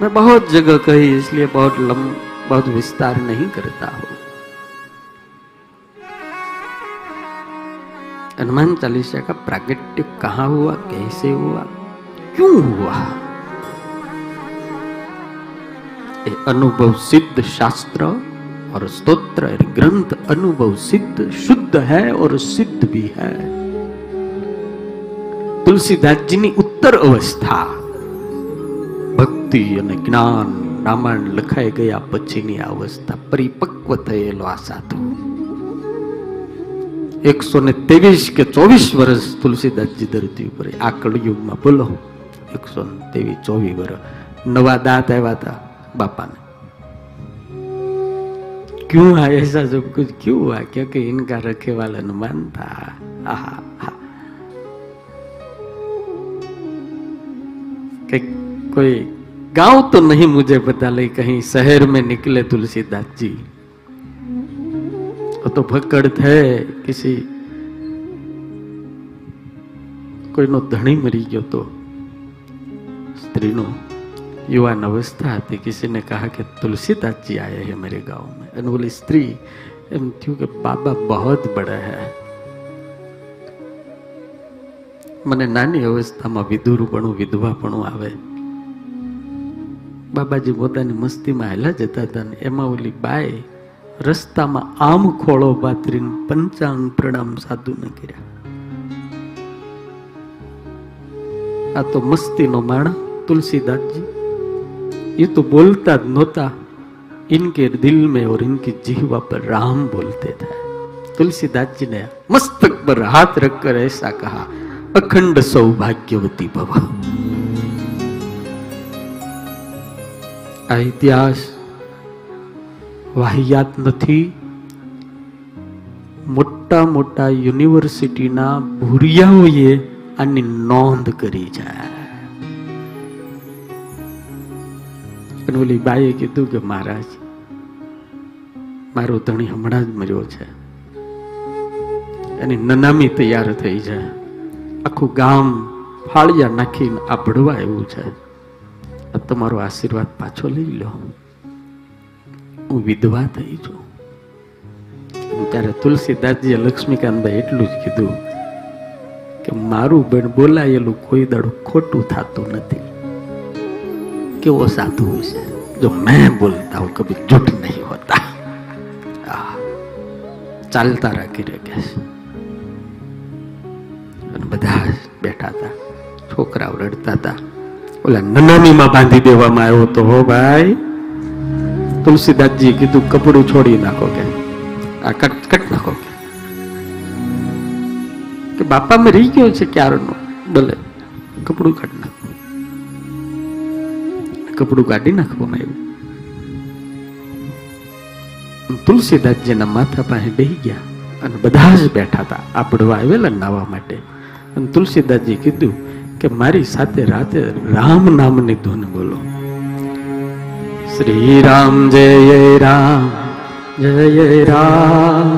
मैं बहुत जगह कही, इसलिए बहुत लम, बहुत विस्तार नहीं करता हूँ। हनुमान चालीसा का प्रागट्य कहाँ हुआ, कैसे हुआ, क्यों हुआ? अनुभव सिद्ध शास्त्र और स्तोत्र और ग्रंथ अनुभव सिद्ध शुद्ध है और सिद्ध भी है तुलसीदास जी ની ઉત્તર અવસ્થા ભક્તિ અને જ્ઞાન રામાયણ લખાઈ ગયા પછીની આ અવસ્થા પરિપક્વ થયેલો આ સાધુ એકસો ને ત્રેવીસ કે ચોવીસ વર્ષ તુલસીદાસજી ધરતી ઉપર આ કળયુગમાં બોલો એકસો ને ત્રેવીસ ચોવીસ વર્ષ નવા દાંત આવ્યા હતા બાપાને क्यों है ऐसा सब कुछ क्यों हुआ क्योंकि इनका रखे वाला अनुमान था आहा, आहा। कि कोई गांव तो नहीं मुझे पता ले कहीं शहर में निकले तुलसीदास जी वो तो भक्कड़ थे किसी કોઈનો ધણી મરી ગયો તો સ્ત્રીનો युवान अवस्था थी किसी ने कहा कि तुलसीदास जी आए हैं मेरे गांव में અને બોલી સ્ત્રી એમ થયું કે બાબા બહોત બડા હે મને નાની અવસ્થામાં વિધુરપણું વિધવાપણું આવે બાબાજી પોતાની મસ્તીમાં હેલા જતા હતા ને એમાં ઓલી બાઈ રસ્તામાં આમ ખોળો પાથરીને પંચાંગ પ્રણામ સાધુને કર્યા આ તો મસ્તીનો માણા तुलसीदास जी ये तो बोलता नोता इनके दिल में और इनकी जीवा पर राम बोलते थे तुलसीदास जी ने मस्तक पर हाथ रखकर ऐसा कहा अखंड सौभाग्यवती भव આ ઇતિહાસ વાહિયાત નથી મોટા મોટા યુનિવર્સિટીના ભૂરિયાઓએ આની નોંધ કરી છે અને ઓલી બાઈએ કીધું કે, મહારાજ, મારો ધણી હમણાં જ મર્યો છે. એની નનામી તૈયાર થઈ છે. આખું ગામ ફાળિયા નાખીને આ ભડવા એવું છે. તમારો આશીર્વાદ પાછો લઈ લો. હું વિધવા થઈ છું. ત્યારે તુલસીદાસજીએ લક્ષ્મીકાંતભાઈ એટલું જ કીધું કે, મારું બેન બોલાયેલું કોઈ દાડું ખોટું થતું નથી. કેવો સાધુ છે જો मैं बोलता हूं कभी झूठ नहीं होता આ, ચાલતા રાખી રે કે અને બધા જ બેઠા હતા છોકરાઓ રડતા હતા ઓલા નનામીમાં બાંધી દેવામાં આવ્યો તો હો ભાઈ તુલસીદાસજી કીધું કપડું છોડી નાખો કે આ કટ કટ નાખો કે કે બાપા મરી ગયો છે ક્યારનો ભલે કપડું કાઢ નાખો કપડું કાઢી નાખવામાં આવ્યું. તુલસીદાસજીના માથા પાસે બેહી ગયા અને બધા જ બેઠા હતા આપડવા આવેલા નાવા માટે. અને તુલસીદાસજી કીધું કે મારી સાથે રાતે રામ નામની ધૂન બોલો. શ્રી રામ જય રામ જય રામ.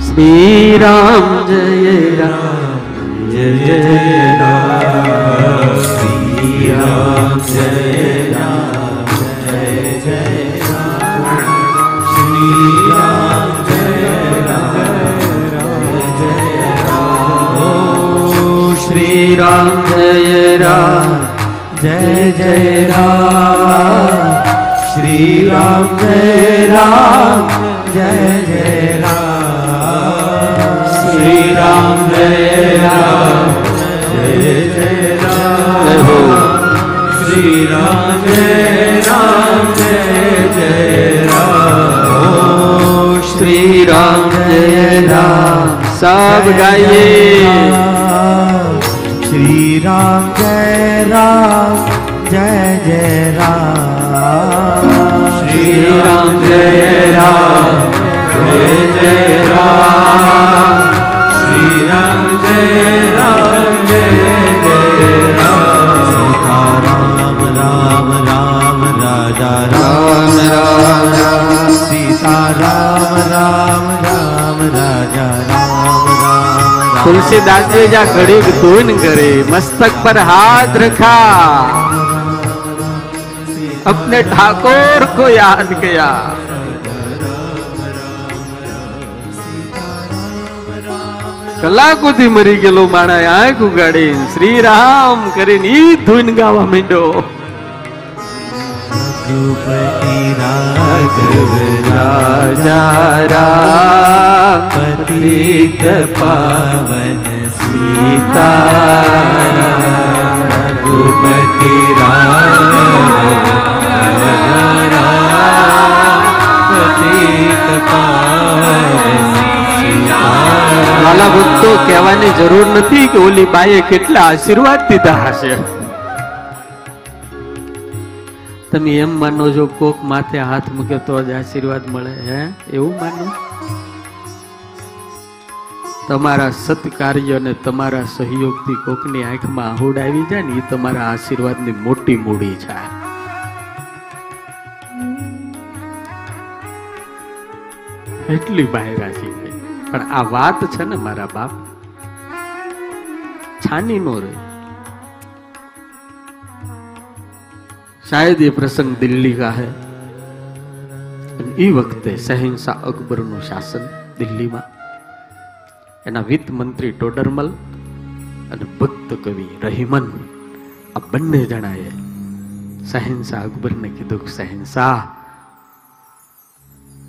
શ્રી રામ જય રામ જય રામ. શ્રી રામ જય રામ જય રામ જય જય રામ શ્રી રામ જય રામ જય જય રામ શ્રી રામ જય રામ જય જય રામ શ્રી રામ જય રામ જય જય રામ શ્રી રામ જય રામ ગાઈએ श्री राम जय राम जय जय राम श्री राम जय राम जय जय राम श्री राम जय राम जय जय राम राम राम राम राजा राम राम राम राम सीता राम राम राम राजा राम राम राम तुलसीदास जी जा घड़ी धुन करे मस्तक पर हाथ रखा अपने ठाकुर को याद किया કલાકોથી મરી ગયેલો માણા આંખ ઉગાડી શ્રી રામ કરીને ઈ ધૂન ગાવા માંડ્યો रघुपति राघव રાજા રામ पतित पावन સીતા रघुपति पतित पावन વાલા ભક્તો કહેવાની જરૂર નથી કે ઓલી બાઈએ કેટલા આશીર્વાદ દીધા હશે તમે એમ માનો છો, કોક માથે હાથ મૂકે તો જ આશીર્વાદ મળે, હે? એવું માનો? તમારા સત્કાર્ય અને તમારા સહયોગથી કોકની આંખમાં આહુડ આવી જાય ને એ તમારા આશીર્વાદની મોટી મૂડી છે એટલી બાયરા છે પણ આ વાત છે ને મારા બાપ, છાની નો રે શાયદ એ પ્રસંગ દિલ્હી કા હે અને એ વખતે શહેનશાહ અકબરનું શાસન દિલ્હીમાં એના વિત્ત મંત્રી ટોડરમલ અને ભક્ત કવિ રહીમન આ બંને જણાએ શહેનશાહ અકબરને કીધું કે શહેનશાહ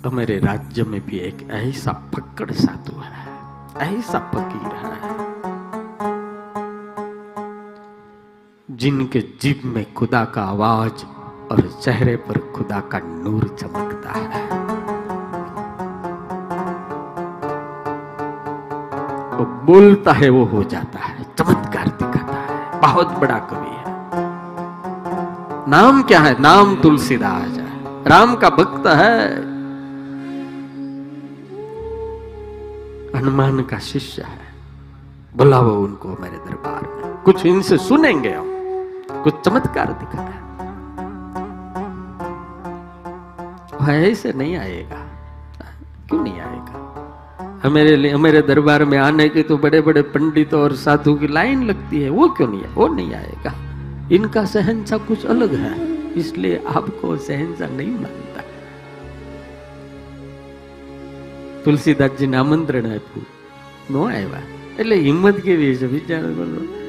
हमारे राज्य में भी एक ऐसा पकड़ साधु है ऐसा फकीर है जिनके जीभ में खुदा का आवाज़ और चेहरे पर खुदा का नूर चमकता है। वो बोलता है, वो हो जाता है, चमत्कार दिखाता है। बहुत बड़ा कवि है। नाम क्या है? नाम तुलसीदास है। राम का भक्त है। हनुमान का शिष्य है। बुलाओ उनको मेरे दरबार में। कुछ इनसे सुनेंगे हम। कुछ चमत्कार दिखाए ऐसे नहीं आएगा क्यों नहीं आएगा हमारे लिए हमारे दरबार में आने की तो बड़े बड़े पंडितों और साधु की लाइन लगती है वो क्यों नहीं है वो नहीं आएगा इनका सहनसा कुछ अलग है इसलिए आपको सहनसा नहीं मानता તુલસીદાસજીને આમંત્રણ આપ્યું નો આવ્યા એટલે હિંમત કેવી છે વિચાર કરો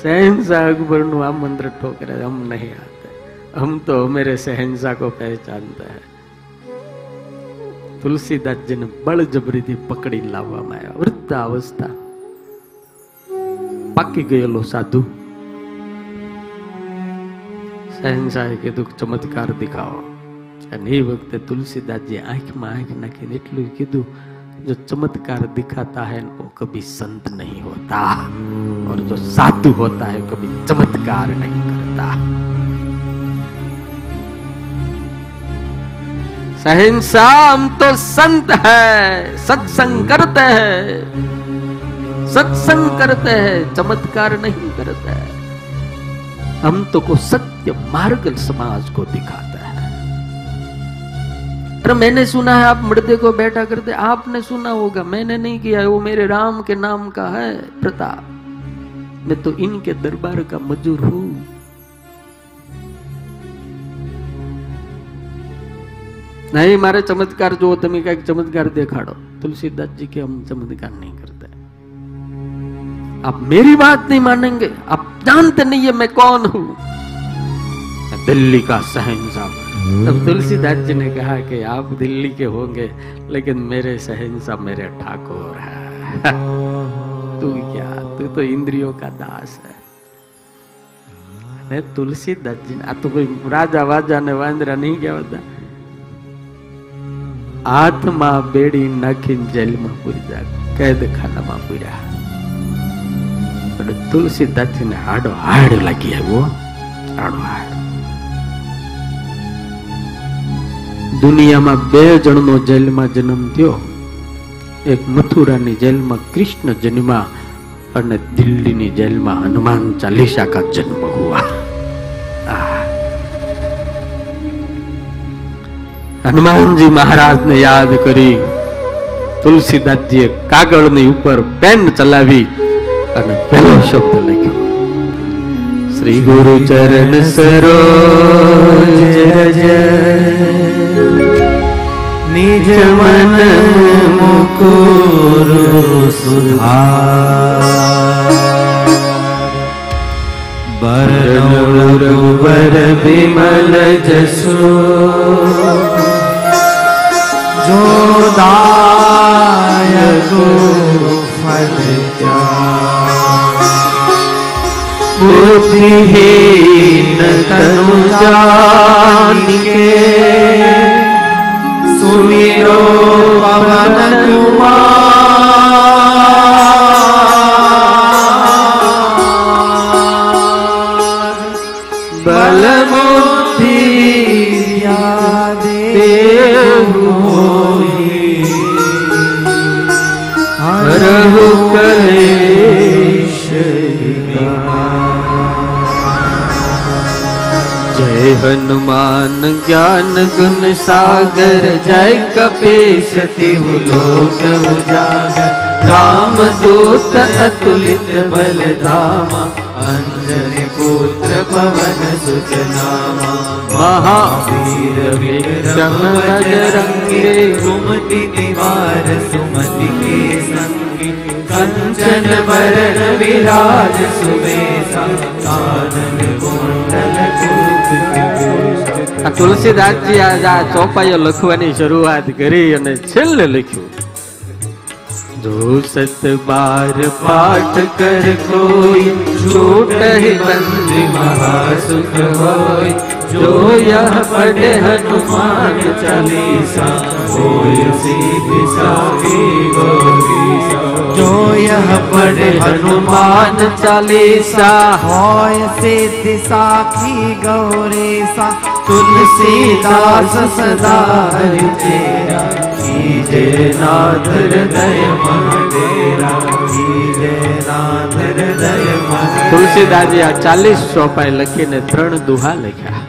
શહેનશાહ અકબરનું આમંત્રણ ઠોકરે હમ નહીં આતે હમ તો મેરે શહેનશાહ को पहचानता है તુલસીદાસજીને બળજબરીથી પકડી લાવવામાં આવ્યા વૃદ્ધ અવસ્થા પાકી ગયેલો સાધુ શહેનશાહે કીધું કે ચમત્કાર દેખાવો અને એ વખતે તુલસીદાસજી આંખમાં આંખ નાખીને એટલું કીધું जो चमत्कार दिखाता है, वो कभी संत नहीं होता। और जो साधु होता है, कभी चमत्कार नहीं करता। सहनसा हम तो संत है, सत्संग करते हैं। सत्संग करते हैं, चमत्कार नहीं करते। हम तो को सत्य मार्ग समाज को दिखाता है अरे मैंने सुना है आप मर्दे को बैठा करते आपने सुना होगा मैंने नहीं किया वो मेरे राम के नाम का है प्रताप मैं तो इनके दरबार का मजूर हूं नहीं मारे चमत्कार जो તમે કઈક चमत्कार દેખાડો तुलसीदास जी के हम चमत्कार नहीं करते आप मेरी बात नहीं मानेंगे आप जानते नहीं है मैं कौन हूं मैं दिल्ली का शहनशाह तब तुलसीदास जी ने कहा कि आप दिल्ली के होंगे लेकिन मेरे शहनशाह मेरे ठाकुर है <laughs> तू क्या तू तो इंद्रियों का दास है ને તુલસીદાસ જી આ તો કોઈ રાજા વાજા ને વાંદરા નહીં કહેવાતા હાથમાં બેડી નાખીને જેલમાં પૂર્યા કેદખાનામાં પૂર્યા અને તુલસીદાસજીને હાડો હાડ લાગી આવ્યો હાડો હાડ દુનિયામાં બે જણનો જેલમાં જન્મ થયો. એક મથુરાની જેલમાં કૃષ્ણ જન્મા અને દિલ્હીની જેલમાં હનુમાન ચાલીસા કા જન્મ હુઆ. હનુમાનજી મહારાજને યાદ કરી તુલસીદાસજીએ કાગળની ઉપર પેન ચલાવી અને પહેલો શબ્દ લખ્યો. શ્રી ગુરુ ચરણ સરોજ. રજ નિજ મન મુકુર સુધાર. બરનવર વિમલ જસો. જોદાય ગો ફલ બુદ્ધિહીન તનુ જાનિકે સુમિરો ज्ञान गुण सागर जय कपेश तिहु लोक उजागर राम दूत अतुलित बल धामा अंजनि पुत्र पवन सुजनामा महावीर विक्रम रंगे सुमति निवार सुमति के संगे कंचन वरण विराज सुबेसा कानन कुंडल આ તુલસીદાસજી આજ આ ચોપાઈઓ લખવાની શરૂઆત કરી અને છેલ્લે લખ્યું. જો સત બાર પાઠ કર કોઈ છૂટહી બંદી મહાસુખ હોય. જો યહ પઢે હનુમાન ચાલીસા હોય, સીધી સાકી ગોરી જો યહ પઢે હનુમાન ચાલીસા હોય, સીધી સાખી ગૌરીસા તુલસીદાસ સદાર તેરા નાથ હૃદય મહાદેરા આ ચાલીસ ચોપાઈ લખીને ત્રણ દુહા લખ્યા.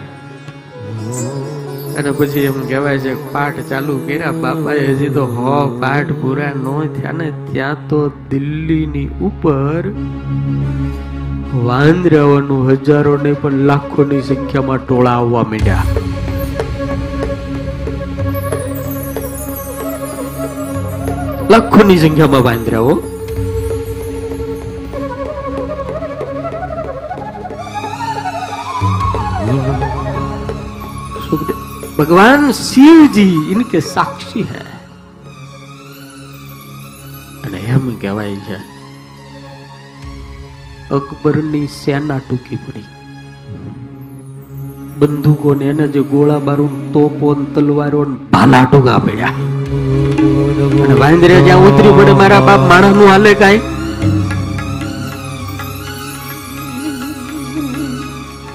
અને પછી એમ કહેવાય છે, પાઠ ચાલુ કર્યા, બાપાએ હજી તો હો, પાઠ પૂરા ન થયા ને ત્યાં તો દિલ્હીની ઉપર વાંદરાઓનું હજારો ને પણ લાખોની સંખ્યામાં ટોળા આવવા માંડ્યા લાખોની સંખ્યામાં વાંદરાઓ सुखदेव भगवान शिव जी इनके साक्षी है અને એમ કહેવાય છે અકબરની સેના ટૂંકી પડી. બંદૂકો ને એને જે ગોળા બારૂદ તોપો તલવારો ભાલા ટૂંકા પડ્યા. વાંદરે જ્યાં ઉતરી પડે, મારા બાપ માણસનું હાલે કાંઈ?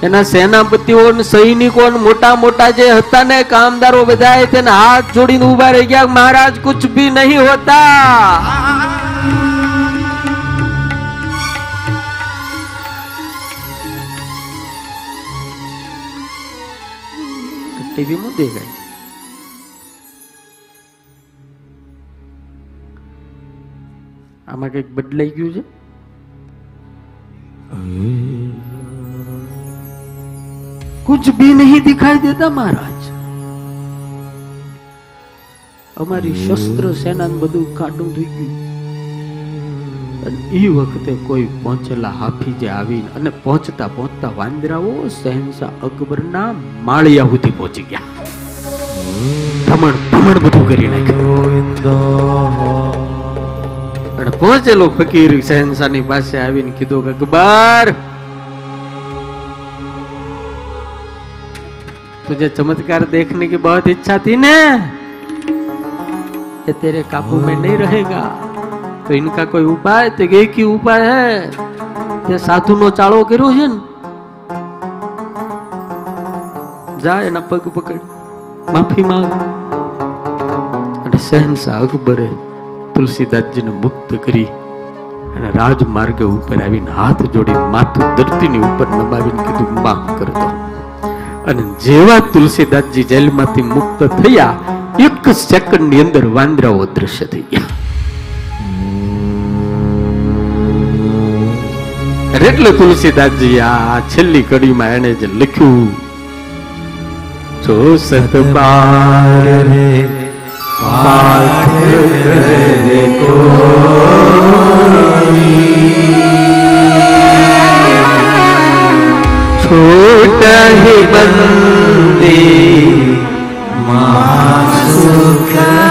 એના સેનાપતિઓ સૈનિકો મોટા મોટા જે હતા ને કામદારો બધા તેને હાથ જોડીને ઊભા રહી ગયા. મહારાજ, કુછ ભી નહીં હોતા. એવી મૂંઝી ગઈ આમાં કંઈક બદલાઈ ગયું છે. કુછ ભી નહીં દિખાઈ દેતા મહારાજ. અમારી શસ્ત્ર સેના બધું કાઢું થઈ ગયું. અને એ વખતે કોઈ પહોંચેલા હાફીજે આવીને અને પહોંચતા પહોંચતા વાંદરાઓ શહેનશાહ અકબરના માળિયા સુધી પહોંચી ગયા ભ્રમણ ભ્રમણ બધું કરી નાખ્યું અને પહોંચેલો ફકીર શહેનશાહ ની પાસે આવીને કીધું કે અકબર तुझे चमत्कार देखने की बहुत इच्छा थी ने ये तेरे काबू में नहीं रहेगा तो इनका कोई उपाय तो एक ही उपाय है તે સાધુનો ચાળો કર્યો છે ને જા એના પગ પકડ માફી માંગ અને શહેનશાહ અકબરે તુલસીદાસજીને મુક્ત કરી અને રાજમાર્ગ ઉપર આવીને હાથ જોડી માથું ધરતીની ઉપર નમાવીને કીધું માફ કરતો અને જેવા તુલસીદાસજી જેલમાંથી મુક્ત થયા એક સેકન્ડ ની અંદર વાંદરાઓ દ્રશ્ય થઈ ગયા એટલે તુલસીદાસજી આ છેલ્લી કડીમાં એને જે લખ્યું, જો સતબાર રે પાઠ બંદી મા સુખ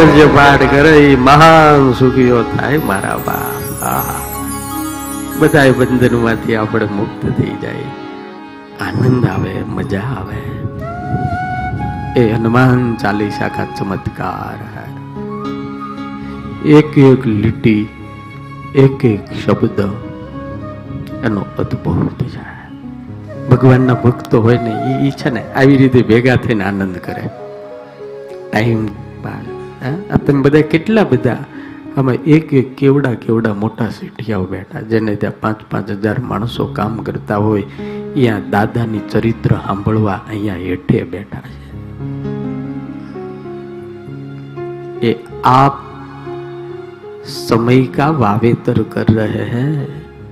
વખત જે પાઠ કરે એ મહાન સુખીઓ થાય મારા બાપ. આહા. બધાય બંધનમાંથી આપણે મુક્ત થઈ જાય. આનંદ આવે, મજા આવે. એ હનુમાન ચાલીસા કા ચમત્કાર એક એક લીટી, એક એક શબ્દ એનો અદભુત છે. ભગવાનના ભક્તો હોય ને એ છે ને આવી રીતે ભેગા થઈને આનંદ કરે. ટાઈમ બાર તમે બધા કેટલા બધા? આમાં એક એક કેવડા કેવડા મોટા સીઠિયાઓ બેઠા, જેને ત્યાં પાંચ પાંચ હજાર માણસો કામ કરતા હોય અહીંયા દાદાની ચરિત્ર સાંભળવા અહીંયા હેઠે બેઠા છે. એ આપ સમય કા વાવેતર કર રહે હે?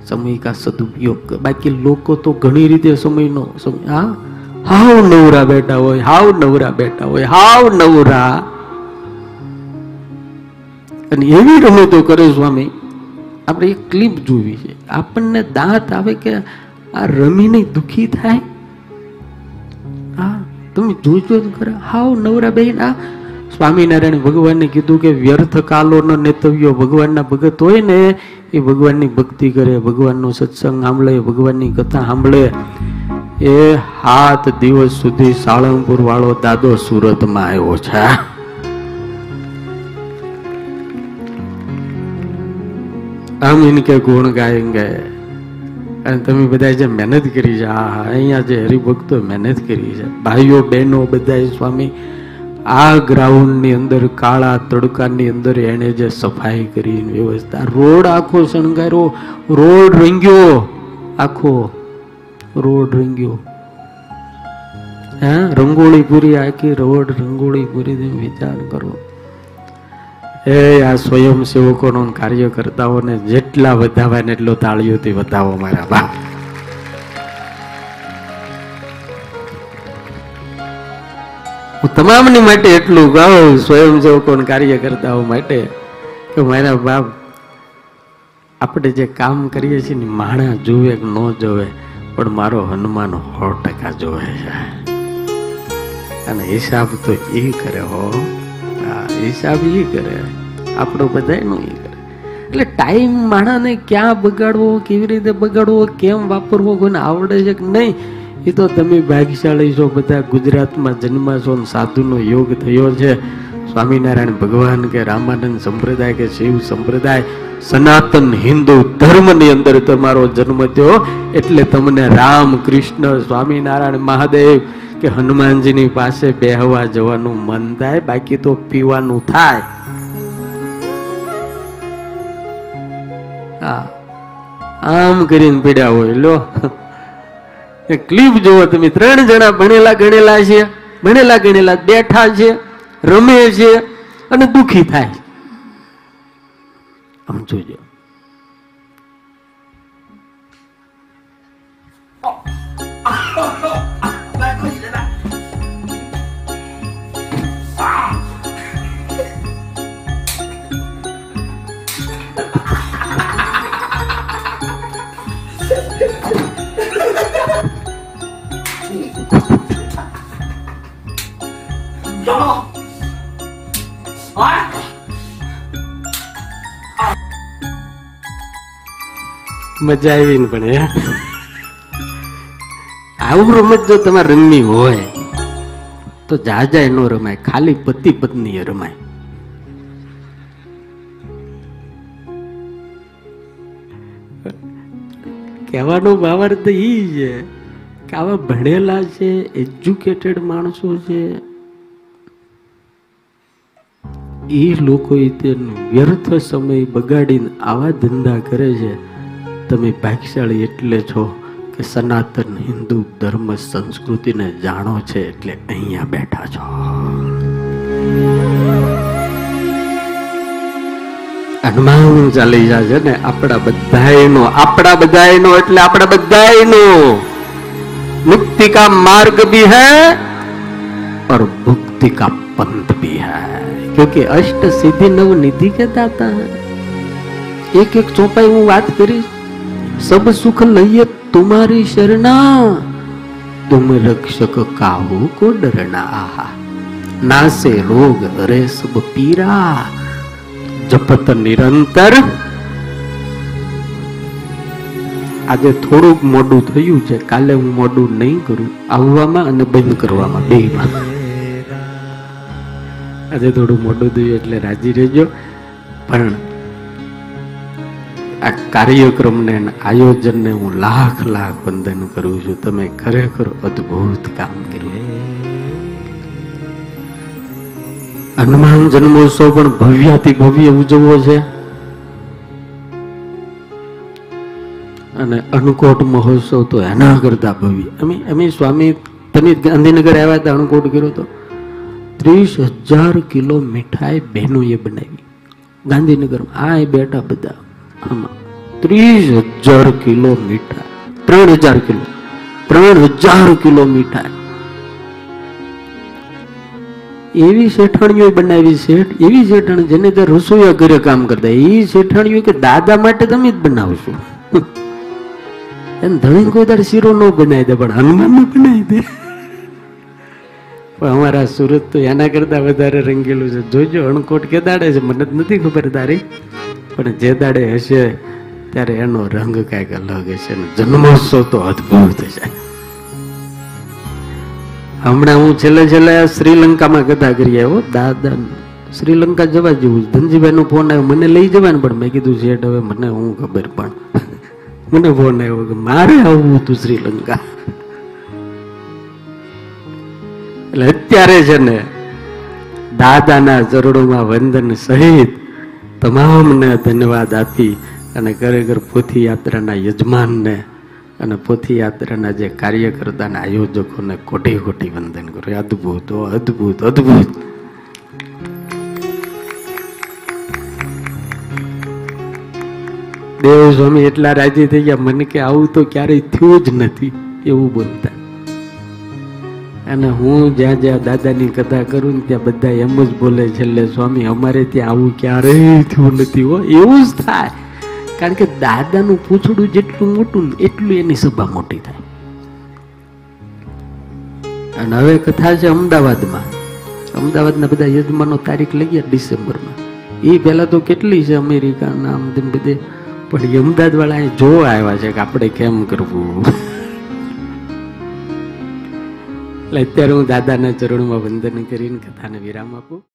સમય કા સદુપયોગ બાકી લોકો તો ઘણી રીતે સમયનો સમય, હા? હાવ નવરા બેઠા હોય, હાવ નવરા બેઠા હોય, હાવ નવરા. અને એવી રમતો કરે સ્વામી, આપણે એક ક્લિપ જોવી છે. આપણને દાંત આવે કે આ રમીને દુખી થાય? હા, તમે જોજો કરે હાવ નવરા બહેન આ સ્વામિનારાયણ ભગવાનને કીધું કે વ્યર્થ કાલોનો નેતવ્યો ભગવાનના ભગત હોય ને, એ ભગવાનની ભક્તિ કરે, ભગવાનનો સત્સંગ સાંભળે, ભગવાનની કથા સાંભળે. એ હાથ દિવસ સુધી સાળંગપુર વાળો દાદો સુરતમાં આવ્યો છે. આમ ઇનકે ગુણ ગાયેંગે અને તમે બધા જે મહેનત કરી છે હા અહીંયા જે હરિભક્તો મહેનત કરી છે. ભાઈઓ, બહેનો બધા સ્વામી, આ ગ્રાઉન્ડની અંદર, કાળા તડકાની અંદર એણે જે સફાઈ કરી વ્યવસ્થા, રોડ આખો શણગાર્યો, રોડ રંગ્યો, આખો રોડ રંગ્યો. હે, રંગોળી પૂરી આખી રોડ રંગોળી પૂરી વિચાર કરો. એ આ સ્વયંસેવકોનો કાર્ય કાર્યકર્તાઓને જેટલા વધાવાય ને એટલો તાળીઓથી વધાવો મારા બાપ. હું તમામની માટે એટલું ગાઉં સ્વયંસેવકો કાર્ય કાર્યકર્તાઓ માટે, કે મારા બાપ, આપણે જે કામ કરીએ છીએ ને માણા જોવે ન જોવે પણ મારો હનુમાન સો ટકા જોવે છે. અને હિસાબ તો એ કરે હા. હિસાબ એ કરે. આપણો બધાયનો એ કરે. એટલે ટાઈમ માણાને ક્યાં બગાડવો, કેવી રીતે બગાડવો, કેમ વાપરવો, કોઈને આવડે છે કે નહીં એ તો તમે ભાગ્યશાળી છો, બધા ગુજરાતમાં જન્મા છો સાધુનો યોગ થયો છે. સ્વામિનારાયણ ભગવાન કે રામાનંદ સંપ્રદાય કે શિવ સંપ્રદાય, સનાતન હિન્દુ ધર્મની અંદર તમારો જન્મ થયો, એટલે તમને રામ કૃષ્ણ સ્વામિનારાયણ મહાદેવ કે હનુમાનજીની પાસે બેહવા જવાનું મન થાય, બાકી તો પીવાનું થાય. આમ કરીને પીડ્યા હોય, લો. ક્લિપ જુઓ તમે. ત્રણ જણા ભણેલા ગણેલા છે ભણેલા ગણેલા બેઠા છે રમે છે અને દુખી થાય આમ જોજો મજા આવી ને પણ આવું રમત જો તમારે રમવી હોય, તો જાજા નો રમાય. ખાલી પતિ પત્ની રમાય. કહેવાનો ભાવાર્થ એ છે કે આવા ભણેલા છે એજ્યુકેટેડ માણસો છે એ લોકોએ તેનો વ્યર્થ સમય બગાડીને આવા ધંધા કરે છે. તમે ભાગ્યશાળી એટલે છો કે સનાતન હિન્દુ ધર્મ સંસ્કૃતિને જાણો છે એટલે અહીંયા બેઠા છો. હનુમાન ચાલીસા છે ને, આપણા બધાયનો આપણા બધાયનો એટલે આપણા બધાયનો. મુક્તિ કા માર્ગ ભી હૈ और મુક્તિ કા પંથ ભી હૈ. क्योंकि अष्ट सिद्धि नव निधि के दाता है एक एक ચોપાઈ હું વાત કરીશ સબ સુખ લઈએ તુમારી શરણા तुम रक्षक काहू को डरना आहा नासे रोग हरे सब पीरा जपत निरंतर આજે થોડુંક મોડું થયું છે કાલે હું મોડું નહીં કરું આવવામાં અને બંધ કરવામાં બેમાં આજે થોડું મોડું થયું એટલે રાજી રહેજો. પણ આ કાર્યક્રમને આયોજનને હું લાખ લાખ વંદન કરું છું. તમે ખરેખર અદ્ભુત કામ કર્યું. હનુમાન જન્મોત્સવ પણ ભવ્યાથી ભવ્ય ઉજવવો છે. અને અણકોટ મહોત્સવ તો એના કરતા ભવ્ય. અમે અમે સ્વામી તમે ગાંધીનગર આવ્યા હતા અણકોટ કર્યો તો. ત્રીસ હજાર કિલો મીઠાઈ બહેનોએ બનાવી. ગાંધીનગરમાં આ બેઠા બધા. આમાં ત્રીસ હજાર કિલો મીઠાઈ. ત્રણ હજાર કિલો. ત્રણ હજાર કિલો મીઠાઈ. એવી શેઠાણીઓ બનાવી શેઠ એવી શેઠાણ જેને તે રસોઈયા ઘરે કામ કરતા એ શેઠાણીઓ કે દાદા માટે તમે જ બનાવશો. એમ ધણી કોઈ તાર શીરો ન બનાવી દે, પણ હનુમાન બનાવી દે. પણ અમારા સુરત તો એના કરતા વધારે રંગેલું છે. જોજો, અણકોટ કે દાડે છે, મને નથી ખબર તારી. પણ જે દાડે હશે, ત્યારે એનો રંગ કાંઈક અલગ હશે જન્મોત્સવ તો અદ્ભુત છે. હમણાં હું છેલ્લે છેલ્લે શ્રીલંકામાં કથા કરી આવ્યો. દાદા, શ્રીલંકા જવા જેવું છે. ધનજીભાઈનો ફોન આવ્યો. મને લઈ જવાનું પણ મેં કીધું, શેઠ, હવે મને હું ખબર પણ. <laughs> મને ફોન આવ્યો કે, મારે આવવું હતું શ્રીલંકા. એટલે અત્યારે છે ને દાદાના ચરણોમાં વંદન સહિત તમામને ધન્યવાદ આપી અને ખરેખર પોથી યાત્રાના યજમાનને અને પોથી યાત્રાના જે કાર્યકર્તાના આયોજકોને કોટી કોટી વંદન કરું અદ્ભુત અદ્ભુત અદ્ભુત. દેવ સ્વામી એટલા રાજી થઈ ગયા. મને કે આવું તો ક્યારેય થયું જ નથી. એવું બોલતા. અને હું જ્યાં જ્યાં દાદાની કથા કરું ને ત્યાં બધા એમ જ બોલે છેલ્લે, સ્વામી, અમારે ત્યાં આવું ક્યારેય થયું નથી હો. એવું જ થાય. કારણ કે દાદાનું પૂછડું જેટલું મોટું ને એટલું એની સભા મોટી થાય. અને હવે કથા છે અમદાવાદમાં. અમદાવાદના બધા યજમાનો તારીખ લઈ ગયા ડિસેમ્બરમાં. એ પહેલાં તો કેટલી છે અમેરિકાના આમ તેમ બધે. પણ અમદાવાદવાળા જોવા આવ્યા છે કે આપણે કેમ કરવું? એટલે અત્યારે હું દાદાના ચરણમાં વંદન કરીને કથાને વિરામ આપું.